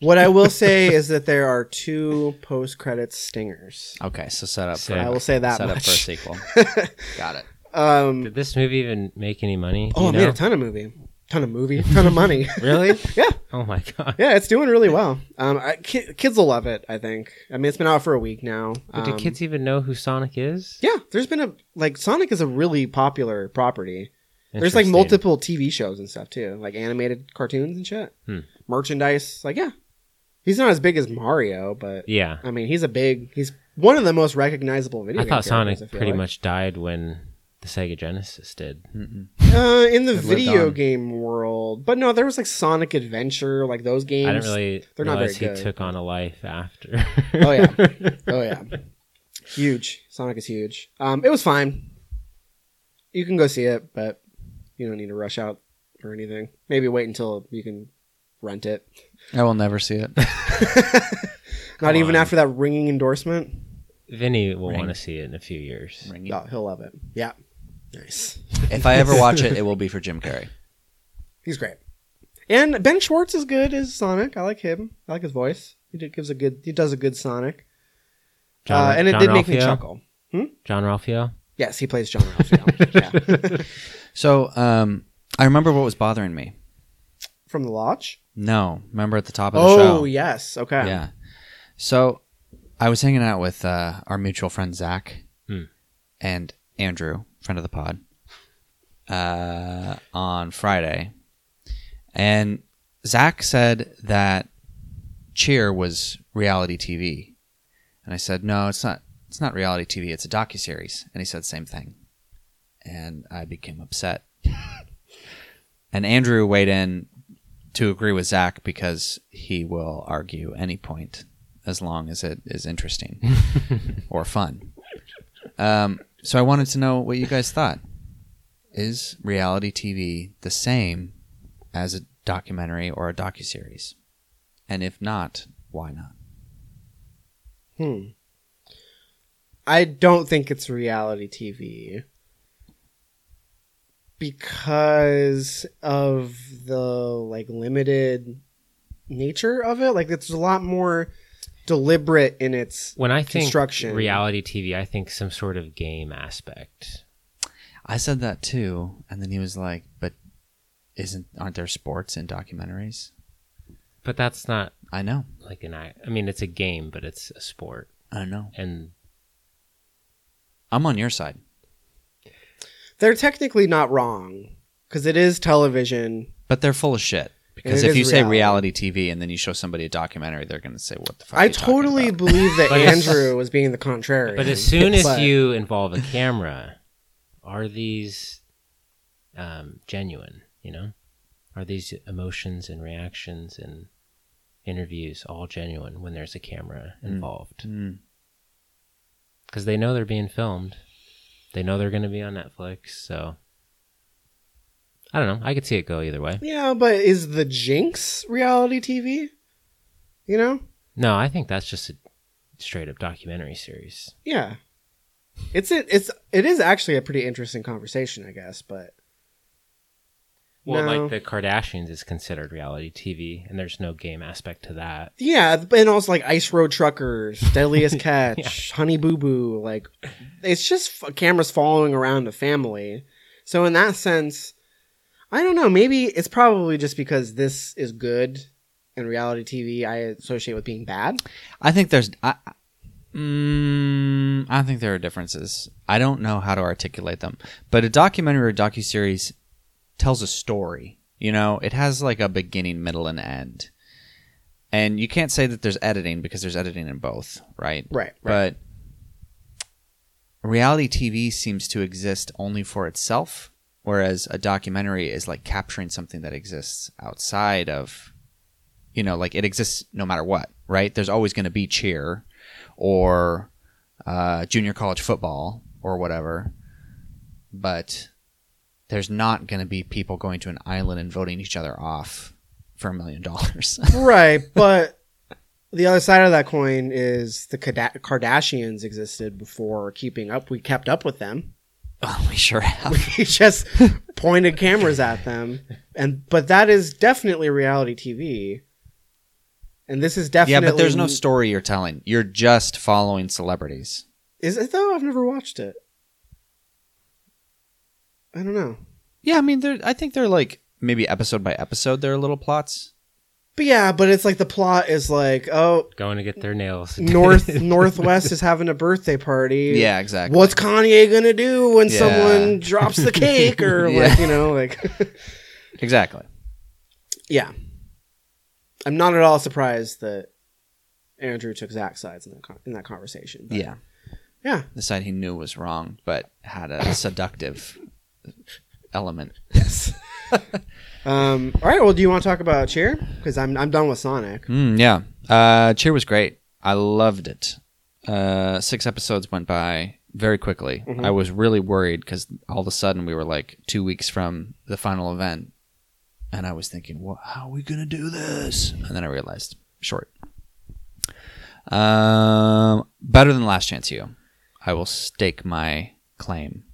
What I will say is that there are two post-credits stingers. Okay, so set up. So- for, I will say that set much. up for a sequel. Got it. Um, Did this movie even make any money? Oh, you it made a ton of movie, ton of movie, ton of money. Really? yeah, Oh my god. yeah, it's doing really well. Um, I, ki- kids will love it. I think. I mean, it's been out for a week now. But do Um, kids even know who Sonic is? Yeah, there's been a like Sonic is a really popular property. There's like multiple TV shows and stuff too, like animated cartoons and shit, Hmm. merchandise. Like, yeah, he's not as big as Mario, but Yeah. I mean, he's a big. He's one of the most recognizable video. I thought Sonic I pretty like. much died when the Sega Genesis did. uh, in the lived video on. game world. But no, there was like Sonic Adventure, like those games. I didn't really they're not realize very he good. took on a life after. Oh yeah, oh yeah, huge. Sonic is huge. Um, it was fine. You can go see it, but you don't need to rush out or anything. Maybe wait until you can rent it. I will never see it. Not even on. after that ringing endorsement. Vinny will Ring. want to see it in a few years. Oh, he'll love it. Yeah, nice. If I ever watch it, it will be for Jim Carrey. He's great. And Ben Schwartz is good as Sonic. I like him. I like his voice. He did, gives a good. He does a good Sonic. John, uh, and it John did make me Ralphio? chuckle. Jean-Ralphio. Yes, he plays Jean-Ralphio. yeah. So, um, I remember what was bothering me. From the Lodge. No, remember at the top of the Oh show. Oh yes. Okay. Yeah. So I was hanging out with uh, our mutual friend Zach Hmm. and Andrew, friend of the pod, uh, on Friday, and Zach said that Cheer was reality TV, and I said no, it's not. It's not reality TV. It's a docu series, and he said the same thing, and I became upset. and Andrew weighed in to agree with Zach because he will argue any point as long as it is interesting or fun. Um, so I wanted to know what you guys thought. Is reality TV the same as a documentary or a docuseries? And if not, why not? Hmm. I don't think it's reality TV because of the like limited nature of it. Like it's a lot more deliberate in its When I think construction. reality TV, I think some sort of game aspect. I said that too, and then he was like, "But isn't aren't there sports in documentaries?" But that's not I know, like an act. I mean, it's a game, but it's a sport. I know. And I'm on your side. They're technically not wrong because it is television. But they're full of shit. Because it if is you say reality. reality TV and then you show somebody a documentary, they're going to say, "What the fuck?" I are you totally about?" believe that Andrew was being the contrary. but as soon as But- you involve a camera, are these um, genuine? You know, are these emotions and reactions and interviews all genuine when there's a camera involved Mm. because they know they're being filmed. They know they're going to be on Netflix, so I don't know. I could see it go either way. Yeah, but is the Jinx reality TV? You know? No, I think that's just a straight up documentary series. Yeah. It's it it's it is actually a pretty interesting conversation, I guess, but Well, No. like the Kardashians is considered reality TV, and there's no game aspect to that. yeah, and also like Ice Road Truckers, Deadliest Catch, Honey Boo Boo, like it's just f- cameras following around a family. So in that sense, I don't know, maybe it's probably just because this is good and reality TV I associate with being bad. I think there's. I, mm, I think there are differences. I don't know how to articulate them, but a documentary or docu series tells a story. You know, it has like a beginning, middle, and end. And you can't say that there's editing because there's editing in both, right? Right, But reality TV seems to exist only for itself, whereas a documentary is like capturing something that exists outside of, you know, like it exists no matter what, right? There's always going to be cheer or uh, junior college football or whatever, but there's not going to be people going to an island and voting each other off for a million dollars. right, but the other side of that coin is the Kardashians existed before keeping up. We kept up with them. Oh, we sure have. We just pointed cameras at them, and but that is definitely reality TV. And this is definitely Yeah, but there's no story you're telling. You're just following celebrities. Is it though? I've never watched it. I don't know. Yeah, I mean, I think they're like maybe episode by episode. There are little plots. But yeah, but it's like the plot is like, oh, Going to get their nails. North Northwest is having a birthday party. Yeah, exactly. What's Kanye gonna do when Yeah. someone drops the cake or Yeah. like you know like Exactly. yeah. I'm not at all surprised that Andrew took Zach's sides in that con- in that conversation. but Yeah, yeah, the side he knew was wrong, but had a seductive element. yes. Um, all right. Well, do you want to talk about Cheer? Because I'm I'm done with Sonic. Mm, yeah, uh, Cheer was great. I loved it. Uh, six episodes went by very quickly. Mhm. I was really worried because all of a sudden we were like two weeks from the final event, and I was thinking, "What? How are we gonna do this?" And then I realized, short. Um, better than Last Chance U. I will stake my claim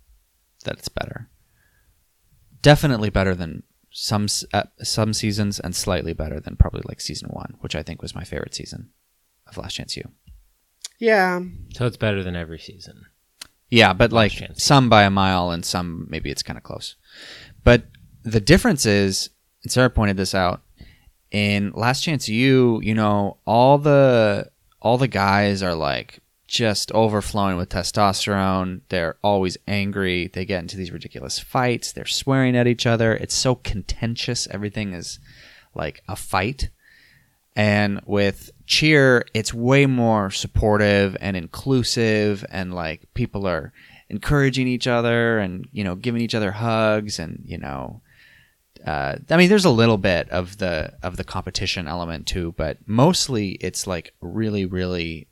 that it's better. Definitely better than some uh, some seasons, and slightly better than probably like season one, which I think was my favorite season of Last Chance U. Yeah, So it's better than every season. Yeah, but like Chance. some by a mile and some maybe it's kind of close. But the difference is, and Sarah pointed this out, in Last Chance U, you know, all the all the guys are like just overflowing with testosterone. They're always angry. They get into these ridiculous fights. They're swearing at each other. It's so contentious. Everything is like a fight. And with cheer, it's way more supportive and inclusive, and like people are encouraging each other and you know giving each other hugs, and you know, uh, I mean, there's a little bit of the of the competition element too, but mostly it's like really, really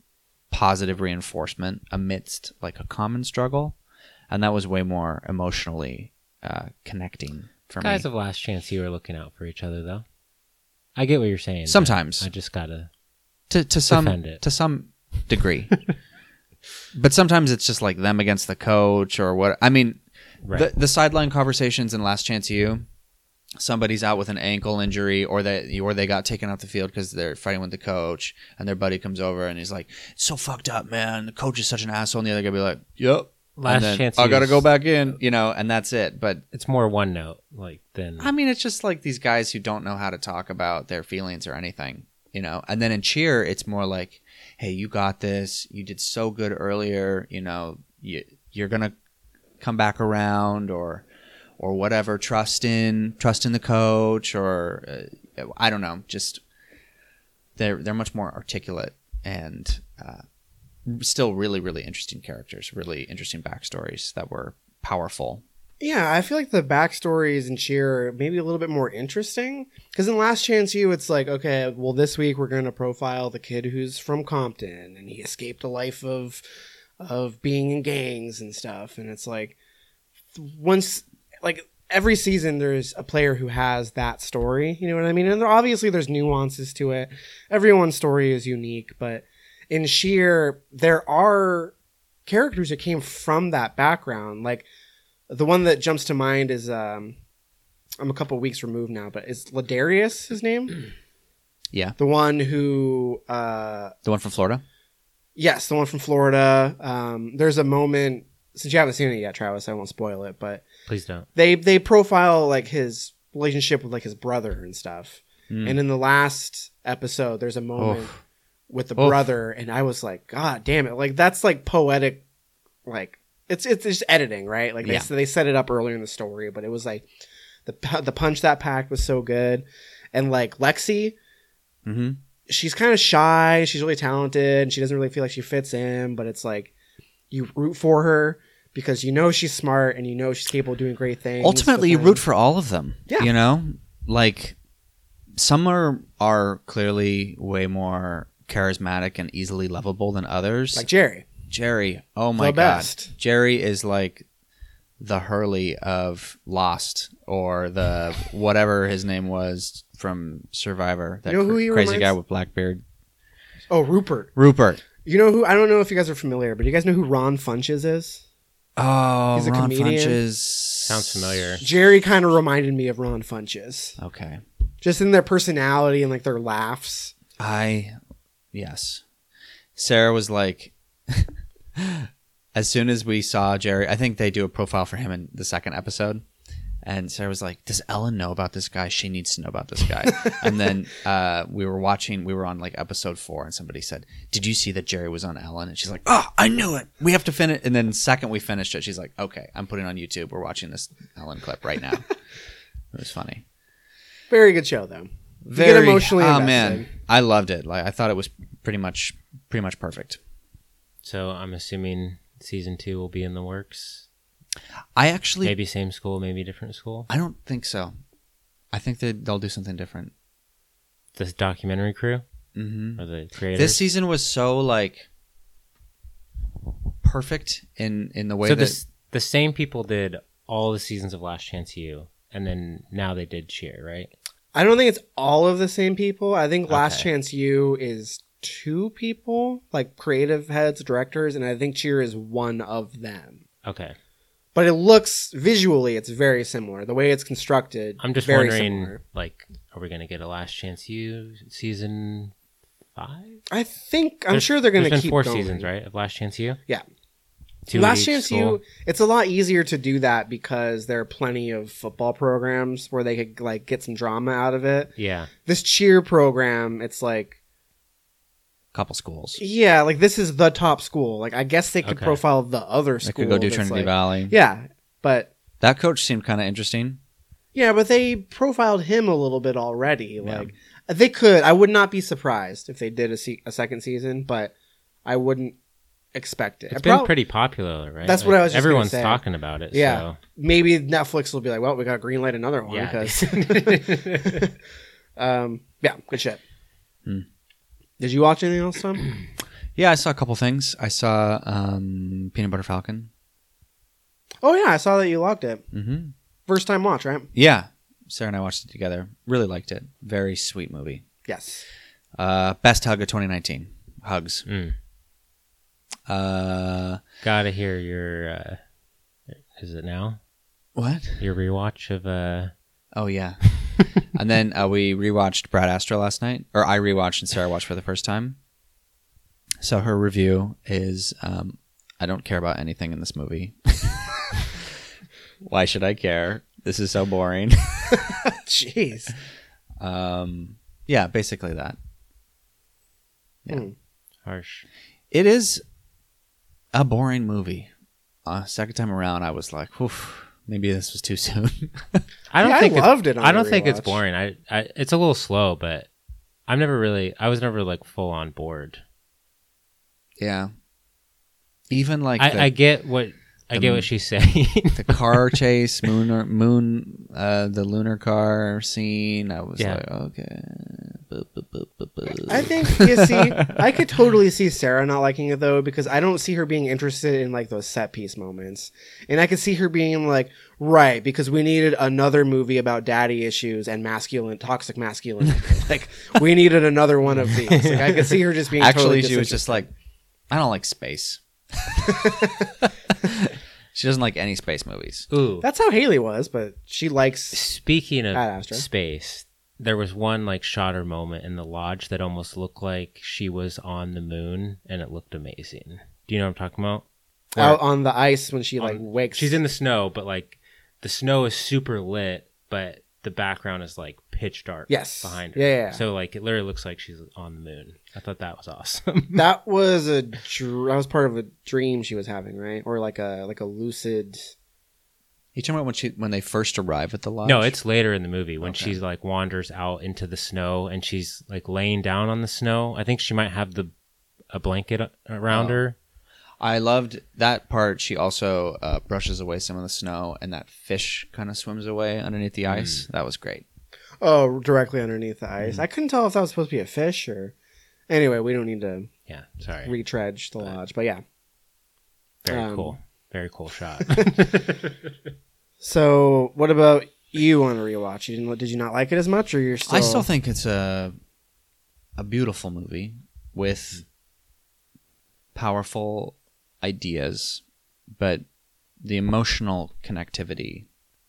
positive reinforcement amidst like a common struggle, and that was way more emotionally uh, connecting for Guys me. Guys of Last Chance U are looking out for each other, though. I get what you're saying. Sometimes. I just gotta. to to some it. to some degree. but sometimes it's just like them against the coach or what. I mean, Right. the the sideline conversations in Last Chance U. Somebody's out with an ankle injury, or they or they got taken off the field because they're fighting with the coach, and their buddy comes over and he's like, "It's "So fucked up, man. The coach is such an asshole." And the other guy be like, "Yep." Last then, Chance I gotta go back in, you know, and that's it. But it's more one note, like than I mean, it's just like these guys who don't know how to talk about their feelings or anything, you know. And then in cheer, it's more like, "Hey, you got this. You did so good earlier. You know, you, you're gonna come back around, or or whatever. Trust in trust in the coach, or uh, I don't know. Just they're they're much more articulate and uh, still really really interesting characters, really interesting backstories that were powerful. Yeah, I feel like the backstories in Cheer maybe a little bit more interesting. Because in Last Chance U, it's like, okay, well, this week we're going to profile the kid who's from Compton and he escaped a life of of being in gangs and stuff. And it's like, once, like, every season there's a player who has that story. You know what I mean? And there, obviously there's nuances to it. Everyone's story is unique, but in Cheer, there are characters that came from that background. Like, the one that jumps to mind is um I'm a couple weeks removed now, but is Ladarius his name? Yeah. The one who uh The one from Florida? yes, the one from Florida. Um there's a moment since you haven't seen it yet, Travis, I won't spoil it, but Please don't. they they profile like his relationship with like his brother and stuff. Mm. And in the last episode there's a moment Oof. with the Oof. brother and I was like, God damn it. Like that's like poetic like it's it's just editing, right? Like they Yeah. they set it up earlier in the story, but it was like the the punch that packed was so good. And like Lexi, Mm-hmm. she's kind of shy, she's really talented, and she doesn't really feel like she fits in, but it's like you root for her because you know she's smart and you know she's capable of doing great things. Ultimately, you root for all of them. Yeah. You know, like some are are clearly way more charismatic and easily lovable than others. like Jerry. Jerry, oh my The god, best. Jerry is like the Hurley of Lost or the whatever his name was from Survivor. That You know who he crazy guy with black beard, Oh, Rupert. Rupert. You know who? I don't know if you guys are familiar, but you guys know who Ron Funches is? Oh, He's a Ron comedian. Funches. Sounds familiar. Jerry kind of reminded me of Ron Funches, Okay, just in their personality and like their laughs. I yes. Sarah was like, as soon as we saw Jerry, I think they do a profile for him in the second episode. And Sarah was like, "Does Ellen know about this guy? She needs to know about this guy." and then uh, we were watching. We were on like episode four, and somebody said, "Did you see that Jerry was on Ellen?" And she's like, "Oh, I knew it. We have to finish." And then second we finished it, she's like, "Okay, I'm putting it on YouTube. We're watching this Ellen clip right now." it was funny. Very good show, though. You Very get emotionally Oh invested. man, I loved it. Like I thought it was pretty much pretty much perfect. So I'm assuming season two will be in the works. I actually Maybe same school, maybe different school. I don't think so. I think that they'll do something different. The documentary crew hmm or the creators. This season was so like perfect in in the way so that this, the same people did all the seasons of Last Chance U, and then now they did Cheer, right? I don't think it's all of the same people. I think Last Okay. Chance U is two people, like creative heads, directors, and I think Cheer is one of them. Okay. But it looks visually, it's very similar. The way it's constructed, I'm just very wondering, similar. like, are we gonna get a Last Chance U season five? I think I'm There's- sure they're gonna been keep four going. seasons, right, of Last Chance U. Yeah. Two Last Chance school. U, it's a lot easier to do that because there are plenty of football programs where they could like get some drama out of it. Yeah. This cheer program, it's like couple schools. yeah, like this is the top school. Like I guess they could Okay. profile the other school. They school. could go do that's, Trinity like- Valley. Yeah, but That coach seemed kind of interesting. yeah, but they profiled him a little bit already. Yeah. Like they could. I would not be surprised if they did a, se- a second season, but I wouldn't expect it. It's I been prob- pretty popular, right? That's what I was just gonna Everyone's say. talking about it. Yeah. So. maybe Netflix will be like, well, we got to greenlight another one. Yeah. 'cause- um, yeah, good shit. Hmm. Did you watch anything else, Tom? Yeah, I saw a couple things. I saw um, Peanut Butter Falcon. oh yeah, I saw that you logged it. Mm-hmm. First time watch, right? Yeah, Sarah and I watched it together. Really liked it. Very sweet movie. Yes. Uh, best hug of 2019. Hugs. Mm. Uh, Gotta hear your. Uh, is it now? what? Your rewatch of uh Oh yeah. and then uh, we rewatched Brad Astra last night, or I rewatched and Sarah watched for the first time. So her review is, um, I don't care about anything in this movie. Why should I care? This is so boring. Jeez. um, yeah, basically that. Yeah. Hmm. harsh. It is a boring movie. Uh, second time around, I was like, Oof, maybe this was too soon. I don't Yeah, I think it's- loved it on I don't think it's rewatch. boring. I, I it's a little slow, but I'm never really. I was never like full on board. yeah. Even like the- I, I get what I get what she's saying. the car chase, moon, or, moon, uh, the lunar car scene. I was Yeah. like, okay. Bu- bu- bu- bu- bu. I think you see, I could totally see Sarah not liking it though because I don't see her being interested in like those set piece moments, and I could see her being like, right, because we needed another movie about daddy issues and masculine, toxic masculinity. like we needed another one of these. Like I could see her just being Actually, totally she was just like, I don't like space. She doesn't like any space movies. Ooh. That's how Haley was, but she likes. Speaking of I'd space, there was one like shot or moment in the lodge that almost looked like she was on the moon, and it looked amazing. Do you know what I'm talking about? Out on the ice when she like On- wakes. She's in the snow, but like the snow is super lit, but the background is like pitch dark. Yes. behind her. Yeah, yeah, yeah. So like it literally looks like she's on the moon. I thought that was awesome. That was a dr- that was part of a dream she was having, right? Or like a like a lucid. You talking about when she when they first arrive at the lodge? no, it's later in the movie when Okay. she's like wanders out into the snow and she's like laying down on the snow. I think she might have the a blanket around Oh. her. I loved that part. She also uh, brushes away some of the snow, and that fish kind of swims away underneath the ice. That was great. Oh, directly underneath the ice. I couldn't tell if that was supposed to be a fish or. Anyway, we don't need to Yeah, sorry. retread the lodge, but yeah. Very um, cool. Very cool shot. So, what about you on a rewatch? You didn't? Did you not like it as much, or you're still? I still think it's a a beautiful movie with powerful ideas, but the emotional connectivity.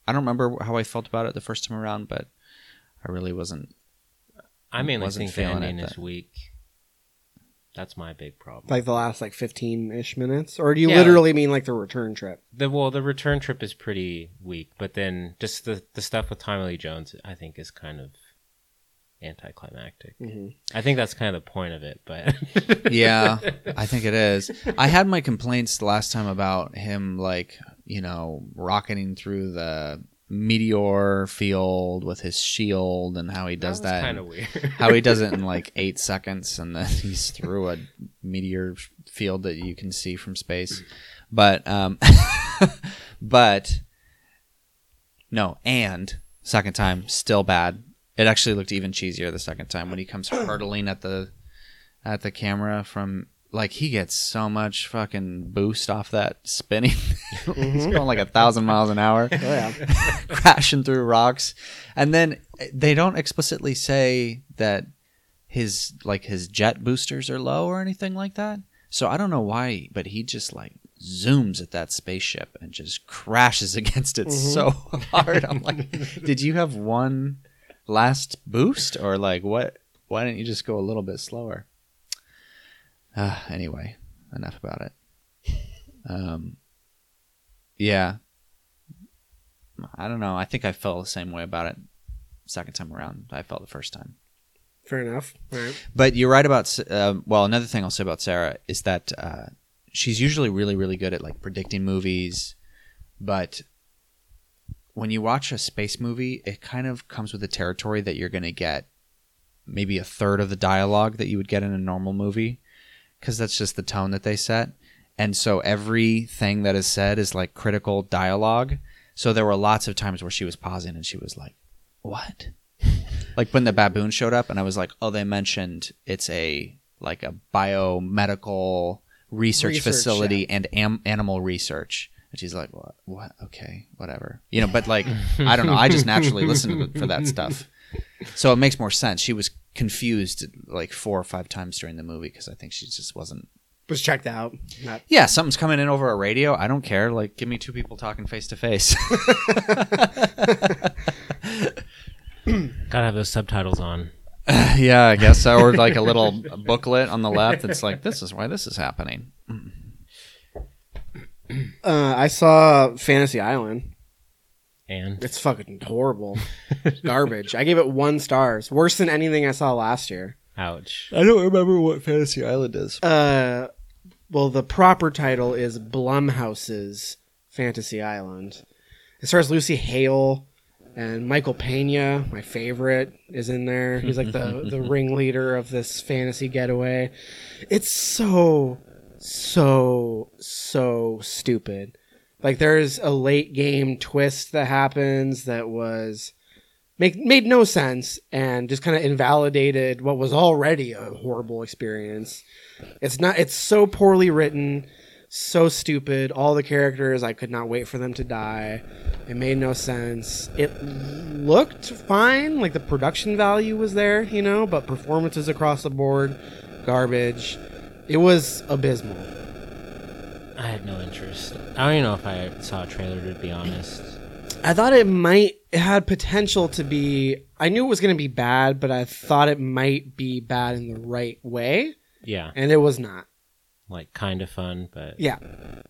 I don't remember how I felt about it the first time around, but I really wasn't. I mainly Wasn't think the feeling it ending is that- weak. That's my big problem. like the last like fifteen ish minutes, or do you Yeah. literally mean like the return trip? the well, the return trip is pretty weak, but then just the the stuff with Tommy Lee Jones, I think, is kind of anticlimactic. hmm I think that's kind of the point of it, but Yeah, I think it is. I had my complaints the last time about him, like you know, rocketing through the meteor field with his shield, and how he does that. kind of weird. how he does it in like eight seconds and then he's through a meteor field that you can see from space but um but no and second time still bad it actually looked even cheesier the second time when he comes hurtling at the at the camera from like he gets so much fucking boost off that spinning. He's mm-hmm. going like a thousand miles an hour. Oh yeah. crashing through rocks. And then eh, they don't explicitly say that his like his jet boosters are low or anything like that. So i don't know why but he just like zooms at that spaceship and just crashes against it mm-hmm. so hard. I'm like did you have one last boost or like what why didn't you just go a little bit slower uh, anyway enough about it um yeah I don't know. I think I felt the same way about it second time around. I felt the first time. Fair enough. Right. But you're right about. Uh, well, another thing I'll say about Sarah is that uh, she's usually really, really good at like predicting movies, but when you watch a space movie, it kind of comes with the territory that you're going to get maybe a third of the dialogue that you would get in a normal movie, because that's just the tone that they set. And so everything that is said is like critical dialogue. So there were lots of times where she was pausing and she was like, "What?" like when the baboon showed up and i was like oh they mentioned it's a like a biomedical research, Research, facility and am- animal research and she's like what? What? Okay whatever. You know but like i don't know. I just naturally listen to the, for that stuff. So it makes more sense. She was confused like four or five times during the movie because i think she just wasn't Was checked out. Not yeah something's coming in over a radio. I don't care. Like give me two people talking face to face. Gotta have those subtitles on. yeah i guess so. Or like a little booklet on the left it's like this is why this is happening Uh, I saw Fantasy Island. And It's fucking horrible, garbage. I gave it one stars, worse than anything I saw last year. ouch. I don't remember what Fantasy Island is. Uh, well, the proper title is Blumhouse's Fantasy Island. It stars Lucy Hale and Michael Pena, my favorite, is in there. He's like the the ringleader of this fantasy getaway. It's so so so stupid. Like there's a late game twist that happens that was make made no sense and just kind of invalidated what was already a horrible experience. It's not it's so poorly written, so stupid. All the characters I could not wait for them to die. It made no sense. It looked fine, like the production value was there, you know, but performances across the board garbage. It was abysmal. I had no interest. I don't even know if I saw a trailer to be honest. I thought it might it had potential to be I knew it was going to be bad, but I thought it might be bad in the right way, Yeah, and it was not. like kind of fun, but Yeah.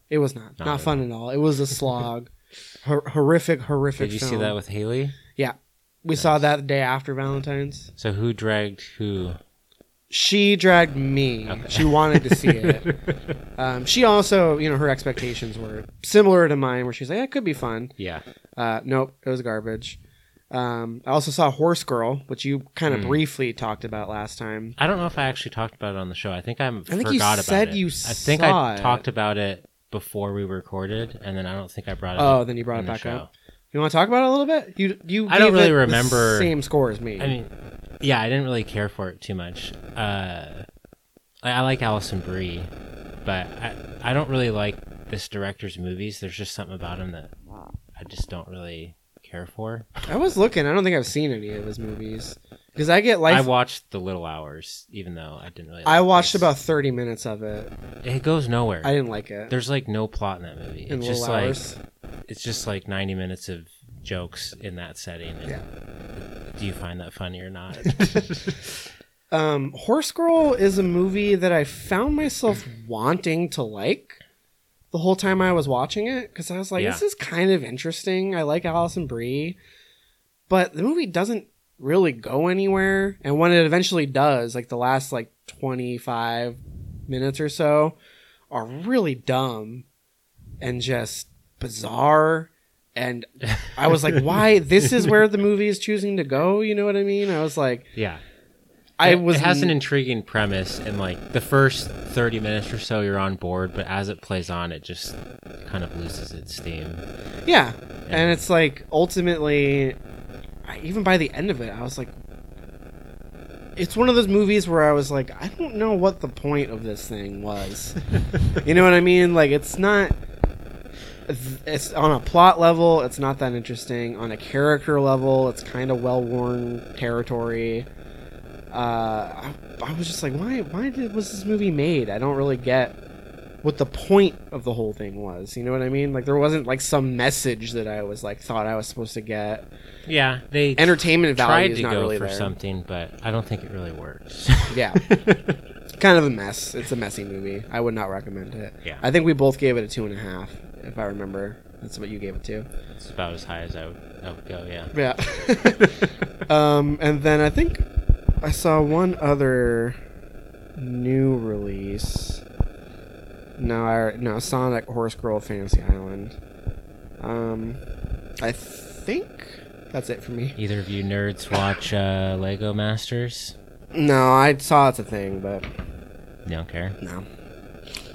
It was not. Not, Not fun at all. It was a slog. Hor- horrific horrific did you see that with Haley? Yeah. We saw that the day after Valentine's. So who dragged who? She dragged me. Okay. She wanted to see it. um, she also, you know, her expectations were similar to mine, where she's like, "It could be fun." Yeah, Uh, nope, it was garbage. Um, I also saw Horse Girl, which you kind of Hmm. briefly talked about last time. I don't know if I actually talked about it on the show. I think I'm. I think you forgot about said it. you I think I it. talked about it before we recorded, and then I don't think I brought it. Oh, up then you brought it back show. up. You want to talk about it a little bit? You you I don't really remember- same score as me. I mean, yeah, I didn't really care for it too much. Uh, I, I like Alison Brie, but I I don't really like this director's movies. There's just something about him that I just don't really care for. I was looking. I don't think I've seen any of his movies because I get life. I watched The Little Hours, even though I didn't really. I watched this. about thirty minutes of it. It goes nowhere. I didn't like it. There's like no plot in that movie. in It's little just like hours. it's just like 90 minutes of jokes in that setting. Yeah. Do you find that funny or not? Um, Horse Girl is a movie that I found myself wanting to like the whole time I was watching it because I was like, Yeah. this is kind of interesting. I like Alison Brie, but the movie doesn't really go anywhere. And when it eventually does, like the last like twenty five minutes or so, are really dumb and just bizarre. And I was like, why? This is where the movie is choosing to go. You know what I mean? I was like, yeah. I It- was It has an intriguing premise, and like the first 30 minutes or so, you're on board, but as it plays on, it just kind of loses its steam. Yeah. And it's like ultimately, I, even by the end of it, I was like, it's one of those movies where I was like, I don't know what the point of this thing was. you know what I mean? Like, it's not. It's on a plot level, it's not that interesting. On a character level, it's kind of well worn territory. Uh, I, I was just like, why? Why did was this movie made? I don't really get what the point of the whole thing was. You know what I mean? Like there wasn't like some message that I was like thought I was supposed to get. Yeah, they Entertainment value tried to go really for there. something, but I don't think it really works. Yeah. kind of a mess. It's a messy movie. I would not recommend it. Yeah. I think we both gave it a two and a half, if I remember. That's what you gave it to. it's about as high as I would, I would go. Yeah. Yeah. um, and then I think I saw one other new release. No, I no Sonic Horse Girl Fantasy Island. Um, I think that's it for me. Either of you nerds watch uh, Lego Masters? No, I saw it's a thing, but You don't care. no,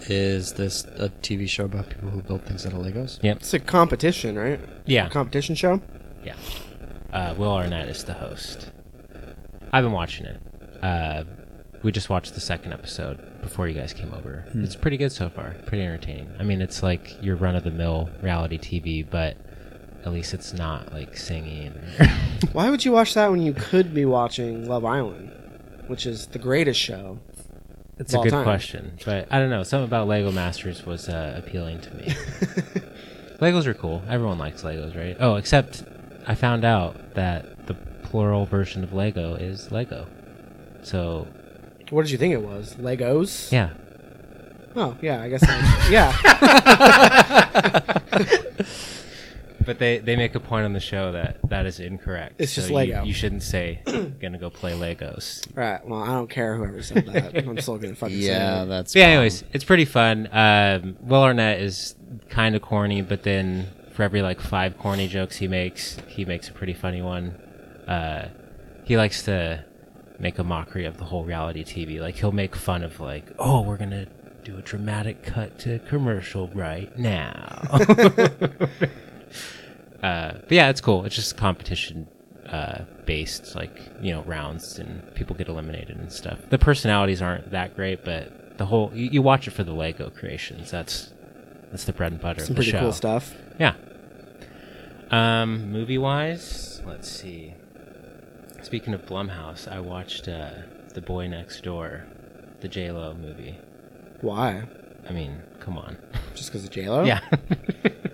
Is this a TV show about people who build things out of Legos? Yep. It's a competition, right? Yeah. competition show. Yeah. Uh, Will Arnett is the host. I've been watching it. Uh, we just watched the second episode before you guys came over. It's pretty good so far. Pretty entertaining. I mean, it's like your run of the mill reality TV, but at least it's not like singing. Why would you watch that when you could be watching Love Island, which is the greatest show? It's a good time. question, but I don't know. Something about Lego Masters was uh, appealing to me. Legos are cool. Everyone likes Legos, right? Oh, except I found out that the plural version of Lego is Lego. So What did you think it was? Legos? yeah, Oh, yeah, I guess. I, yeah. But they, they make a point on the show that that is incorrect. It's just you- Lego. You, shouldn't say gonna go play Legos. Right. Well, I don't care whoever said that. I'm still gonna fucking Yeah, say it. that's. So yeah, anyways, it's pretty fun. Um, Will Arnett is kind of corny, but then for every like five corny jokes he makes, he makes a pretty funny one. Uh, he likes to make a mockery of the whole reality TV. Like he'll make fun of like, oh, we're gonna do a dramatic cut to commercial right now. uh, but yeah, it's cool. It's just competition uh, based, like you know, rounds and people get eliminated and stuff. The personalities aren't that great, but the whole you, you watch it for the Lego creations. That's that's the bread and butter Some of the pretty show. cool stuff. Yeah. Um, movie wise, let's see. Speaking of Blumhouse, I watched uh, The Boy Next Door, the J Lo movie. Why? I mean, come on. Just because of J Lo? Yeah.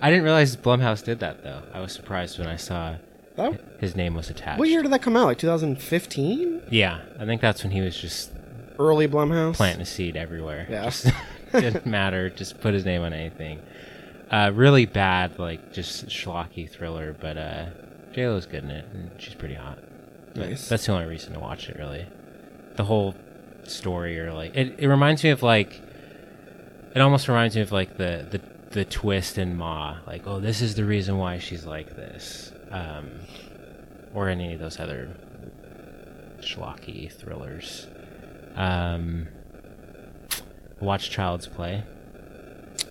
I didn't realize Blumhouse did that though. I was surprised when I saw That, his name was attached. what year did that come out? Like 2015? Yeah, I think that's when he was just Early Blumhouse. planting a seed everywhere. Yeah. Just didn't matter. Just put his name on anything. Uh, really bad, like just schlocky thriller, but uh, J Lo's good in it, and she's pretty hot. Nice. That's the only reason to watch it, really. The whole story, or like, it, it reminds me of like, it almost reminds me of like the the the twist in Ma, like, oh, this is the reason why she's like this, um, or any of those other schlocky thrillers. Um, watch Child's Play.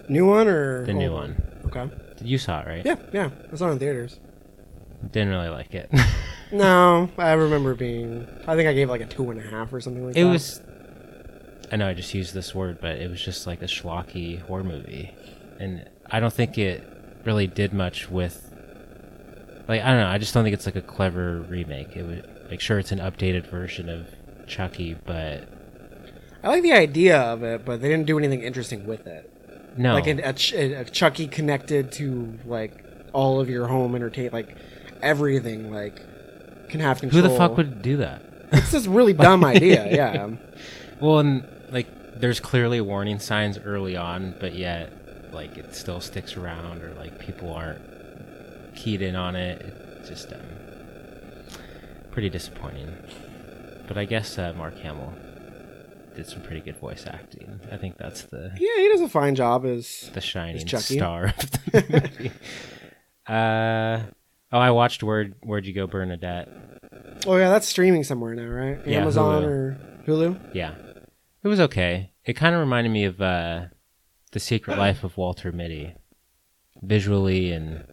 New one or The new one. Okay. You saw it, right? Yeah, yeah. I saw it in theaters. Didn't really like it. No, I remember being. I think I gave like a two and a half or something like it that. It was. I know I just used this word, but it was just like a schlocky horror movie, and I don't think it really did much with. Like I don't know, I just don't think it's like a clever remake. It would like sure it's an updated version of Chucky, but I like the idea of it, but they didn't do anything interesting with it. no, Like a, a, a Chucky connected to like all of your home entertain, like everything, like can have control. who the fuck would do that? It's just a really dumb idea. Yeah. Well, and like there's clearly warning signs early on, but yet like it still sticks around, or like people aren't keyed in on it. It's just um, pretty disappointing. But I guess uh, Mark Hamill did some pretty good voice acting. I think that's the Yeah, he does a fine job as the shining Chucky. star of the movie. uh, oh, I watched Where Where'd You Go, Bernadette. Oh yeah, that's streaming somewhere now, right? Yeah, Amazon Hulu. or Hulu. Yeah, it was okay. It kind of reminded me of uh, the Secret Life of Walter Mitty, visually and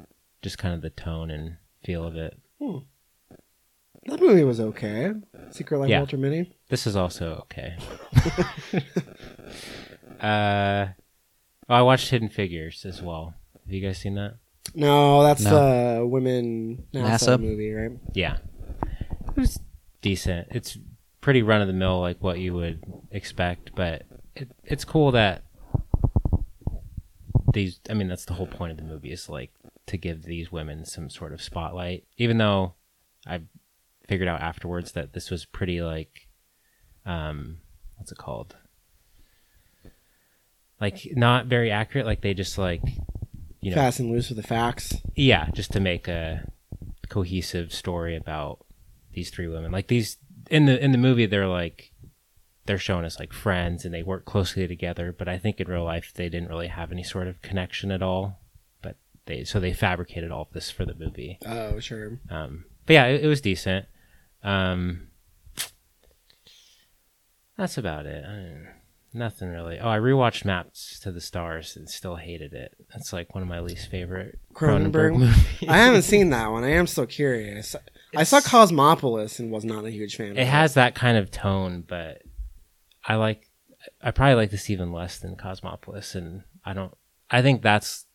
just kind of the tone and feel of it. That movie was okay. Secret Life of Yeah. Walter Mitty. This is also okay. uh, oh, I watched Hidden Figures as well. Have you guys seen that? No, that's No. the women NASA, NASA? movie, right? Yeah, it was decent. It's pretty run of the mill, like what you would expect, but it, it's cool that these. I mean, that's the whole point of the movie is like to give these women some sort of spotlight. Even though I figured out afterwards that this was pretty like, um, what's it called? Like not very accurate. Like they just like, you know, Fast and loose with the facts. yeah, just to make a cohesive story about these three women. Like these in the in the movie, they're like they're shown as like friends and they work closely together. But I think in real life, they didn't really have any sort of connection at all. But they so they fabricated all of this for the movie. Oh, sure. Um, but yeah, it, it was decent. Um, that's about it. I nothing really. Oh, I rewatched Maps to the Stars and still hated it. That's like one of my least favorite Cronenberg, Cronenberg? movies. I haven't seen that one. I am still curious. I saw Cosmopolis and was not a huge fan. of It has that kind of tone, but I like. I probably like this even less than Cosmopolis, and I don't. I think that's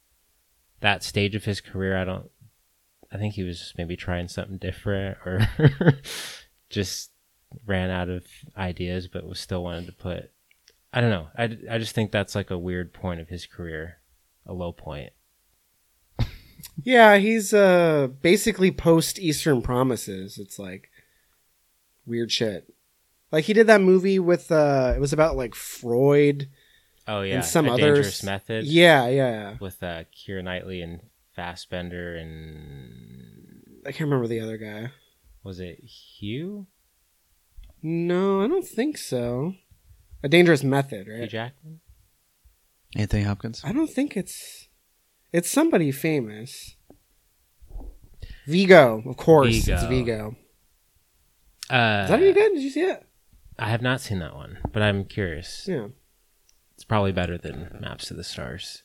that stage of his career. I don't. I think he was just maybe trying something different, or just ran out of ideas, but was still wanted to put. I don't know. I, I just think that's like a weird point of his career, a low point. Yeah, he's uh basically post Eastern Promises. It's like weird shit. Like he did that movie with uh it was about like Freud Oh yeah, and some other others. dangerous method. Yeah, yeah. with uh, Keira Knightley and Fassbender and I can't remember the other guy. was it Hugh? No, I don't think so. A Dangerous Method, Hugh right? Jackman? Anthony Hopkins. I don't think it's it's somebody famous. Viggo, of course. It's Viggo. Viggo. Uh, Is that any good? Did you see it? I have not seen that one, but I'm curious. Yeah. It's probably better than Maps to the Stars.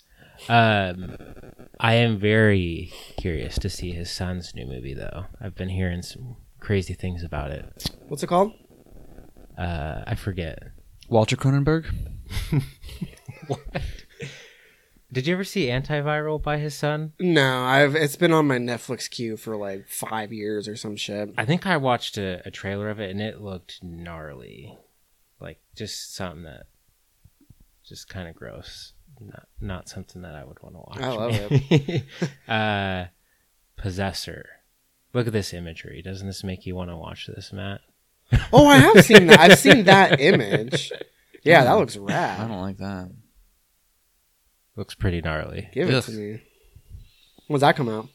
Um, I am very curious to see his son's new movie, though. I've been hearing some crazy things about it. What's it called? Uh, I forget. Walter Cronenberg. Did you ever see Antiviral by his son? No, I've it's been on my Netflix queue for like five years or some shit. I think I watched a, a trailer of it and it looked gnarly. Like just something that just kind of gross. Not not something that I would want to watch. I love it. uh Possessor. Look at this imagery. Doesn't this make you want to watch this, Matt? Oh, I have seen that. I've seen that image. Yeah, that looks rad. I don't like that. Looks pretty gnarly. Give it Ugh. to me. When's that come out?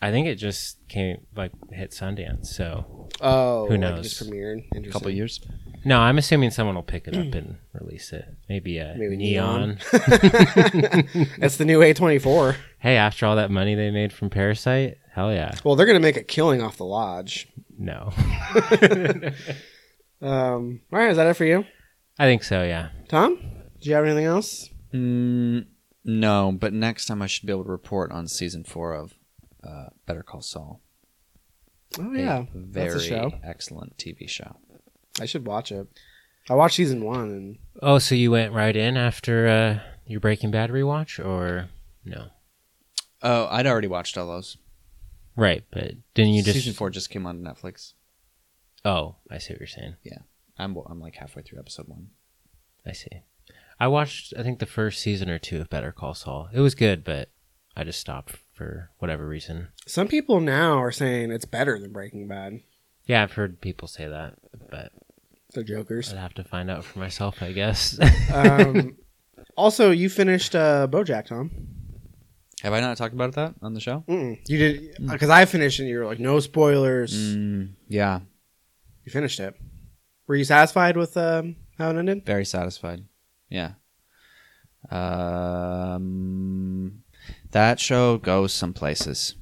I think it just came like hit Sundance. So Oh, Who like knows? just premiered. A Interesting. couple years. no, I'm assuming someone will pick it up and release it. Maybe a Maybe neon. That's the new A24. hey, after all that money they made from Parasite, hell yeah. Well, they're gonna make a killing off the lodge. No. Um, all right, is that it for you, I think so, yeah. Tom? Do you have anything else? Mm, no, but next time I should be able to report on season four of uh, Better Call Saul. Oh A yeah, very that's a show. excellent TV show. I should watch it. I watched season one, and Oh, so you went right in after uh, your Breaking Bad rewatch, or no? Oh, I'd already watched all those. Right, but didn't you just? Season four just came on Netflix. Oh, I see what you're saying. Yeah, I'm I'm like halfway through episode one. I see. I watched, I think, the first season or two of Better Call Saul. It was good, but I just stopped for whatever reason. some people now are saying it's better than Breaking Bad. Yeah, I've heard people say that, but The Jokers. I'd have to find out for myself, I guess. um, also, you finished uh, BoJack, Tom. Have I not talked about that on the show? Mm-mm. You did because I finished, and you were like, "No spoilers." Mm, yeah, You finished it. Were you satisfied with um, how it ended? very satisfied. Yeah. Um, that show goes some places.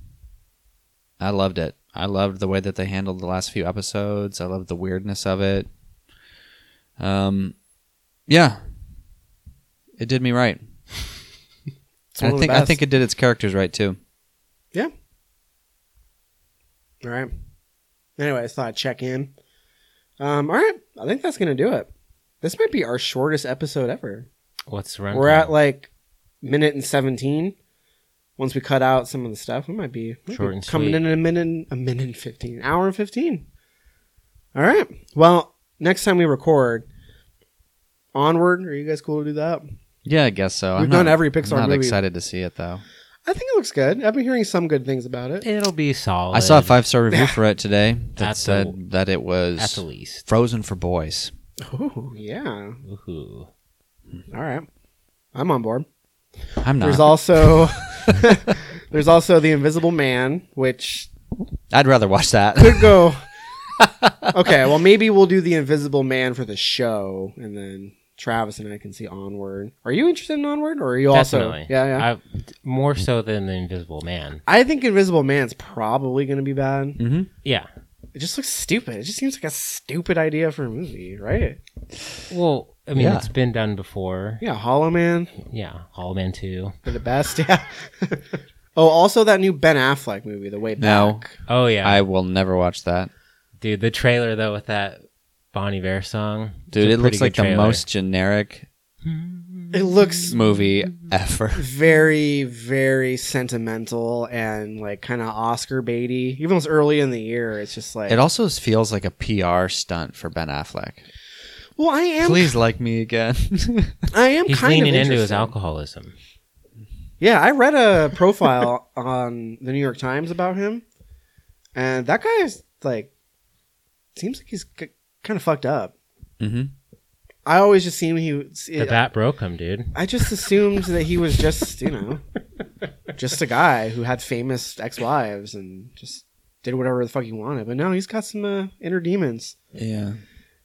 I loved it. I loved the way that they handled the last few episodes. I loved the weirdness of it. Um, yeah, it did me right. It's one And I think I think it did its characters right too. Yeah. All right. Anyway, I thought I'd check in. Um, all right, I think that's gonna do it. This might be our shortest episode ever. What's the run? We're at like minute and seventeen. Once we cut out some of the stuff, we might be, might Short be and coming sweet. in a minute, a minute and fifteen, hour and fifteen. All right. Well, next time we record, onward. Are you guys cool to do that? Yeah, I guess so. We've I'm done not- every Pixar I'm not movie. excited to see it though. I think it looks good. I've been hearing some good things about it. It'll be solid. I saw a five star review for it today that At the- said that it was at was the least. Frozen for boys. Oh yeah. Ooh. All right. I'm on board. I'm not. There's also there's also the Invisible Man, which I'd rather watch that. could go. okay, well maybe we'll do the Invisible Man for the show, and then Travis and I can see Onward. Are you interested in Onward, or are you Definitely. also? Yeah, yeah. I, more so than the Invisible Man. I think Invisible Man's probably going to be bad. hmm Yeah. It just looks stupid. It just seems like a stupid idea for a movie, right? Well, I mean, Yeah. it's been done before. Yeah, Hollow Man Yeah. Hollow Man 2. for the best. Yeah. oh, also that new Ben Affleck movie, The Way No. Back. Oh, yeah. I will never watch that. Dude, the trailer, though, with that Bon Iver song. Dude, it's a it looks pretty like good the trailer. most generic hmm. It looks movie ever. very, very sentimental and like kind of Oscar baity. Even though it's early in the year, it's just like It also feels like a PR stunt for Ben Affleck. Well, I am. Please like me again. I am He's kind leaning of into his alcoholism. Yeah, I read a profile on the New York Times about him, and that guy is like seems like he's c- kind of fucked up. hmm I always just seen he. was- The bat broke him, dude. I just assumed that he was just you know just a guy who had famous ex-wives and just did whatever the fuck he wanted. But no, he's got some uh, inner demons. Yeah.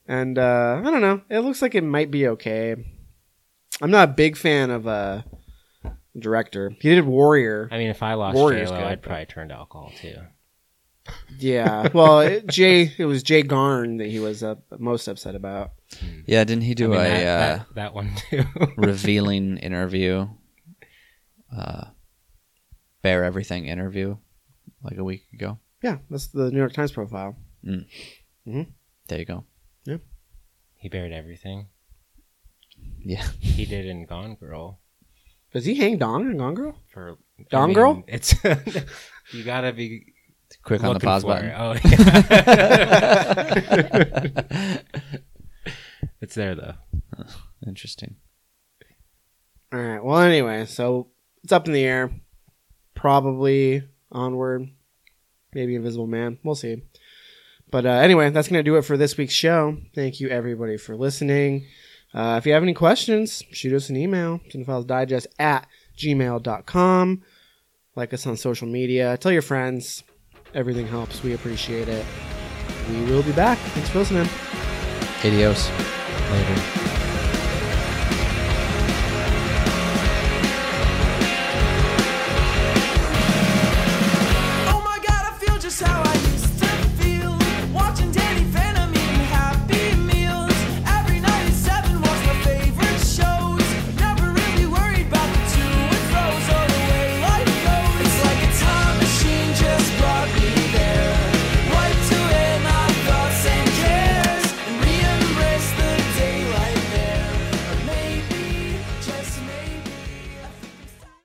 and uh, I don't know. It looks like it might be okay. I'm not a big fan of uh, director. He did Warrior. I mean, if I lost Warrior's J-Lo, good, I'd but- probably turn to alcohol, too. Yeah. Well, it, Jay, it was Jay Garn that he was uh, most upset about. Yeah, didn't he do I mean, a that, uh, that, that one too. revealing interview? Uh, Bear Everything interview like a week ago. Yeah, that's the New York Times profile. Mm. hmm There you go. Yeah, he buried everything. Yeah. He did in Gone Girl Does he hang Dong in Gone Girl? for Gone I mean, Girl? It's you gotta be Quick on the pause button. it. Oh, yeah. it's there though. Interesting. All right. Well, anyway, so it's up in the air. Probably onward. Maybe Invisible Man. We'll see. But uh, anyway, that's going to do it for this week's show. Thank you, everybody, for listening. Uh, if you have any questions, shoot us an email, cinephiles.digest at gmail.com. Like us on social media. Tell your friends. Everything helps. We appreciate it. We will be back. Thanks for listening. Adios. Later.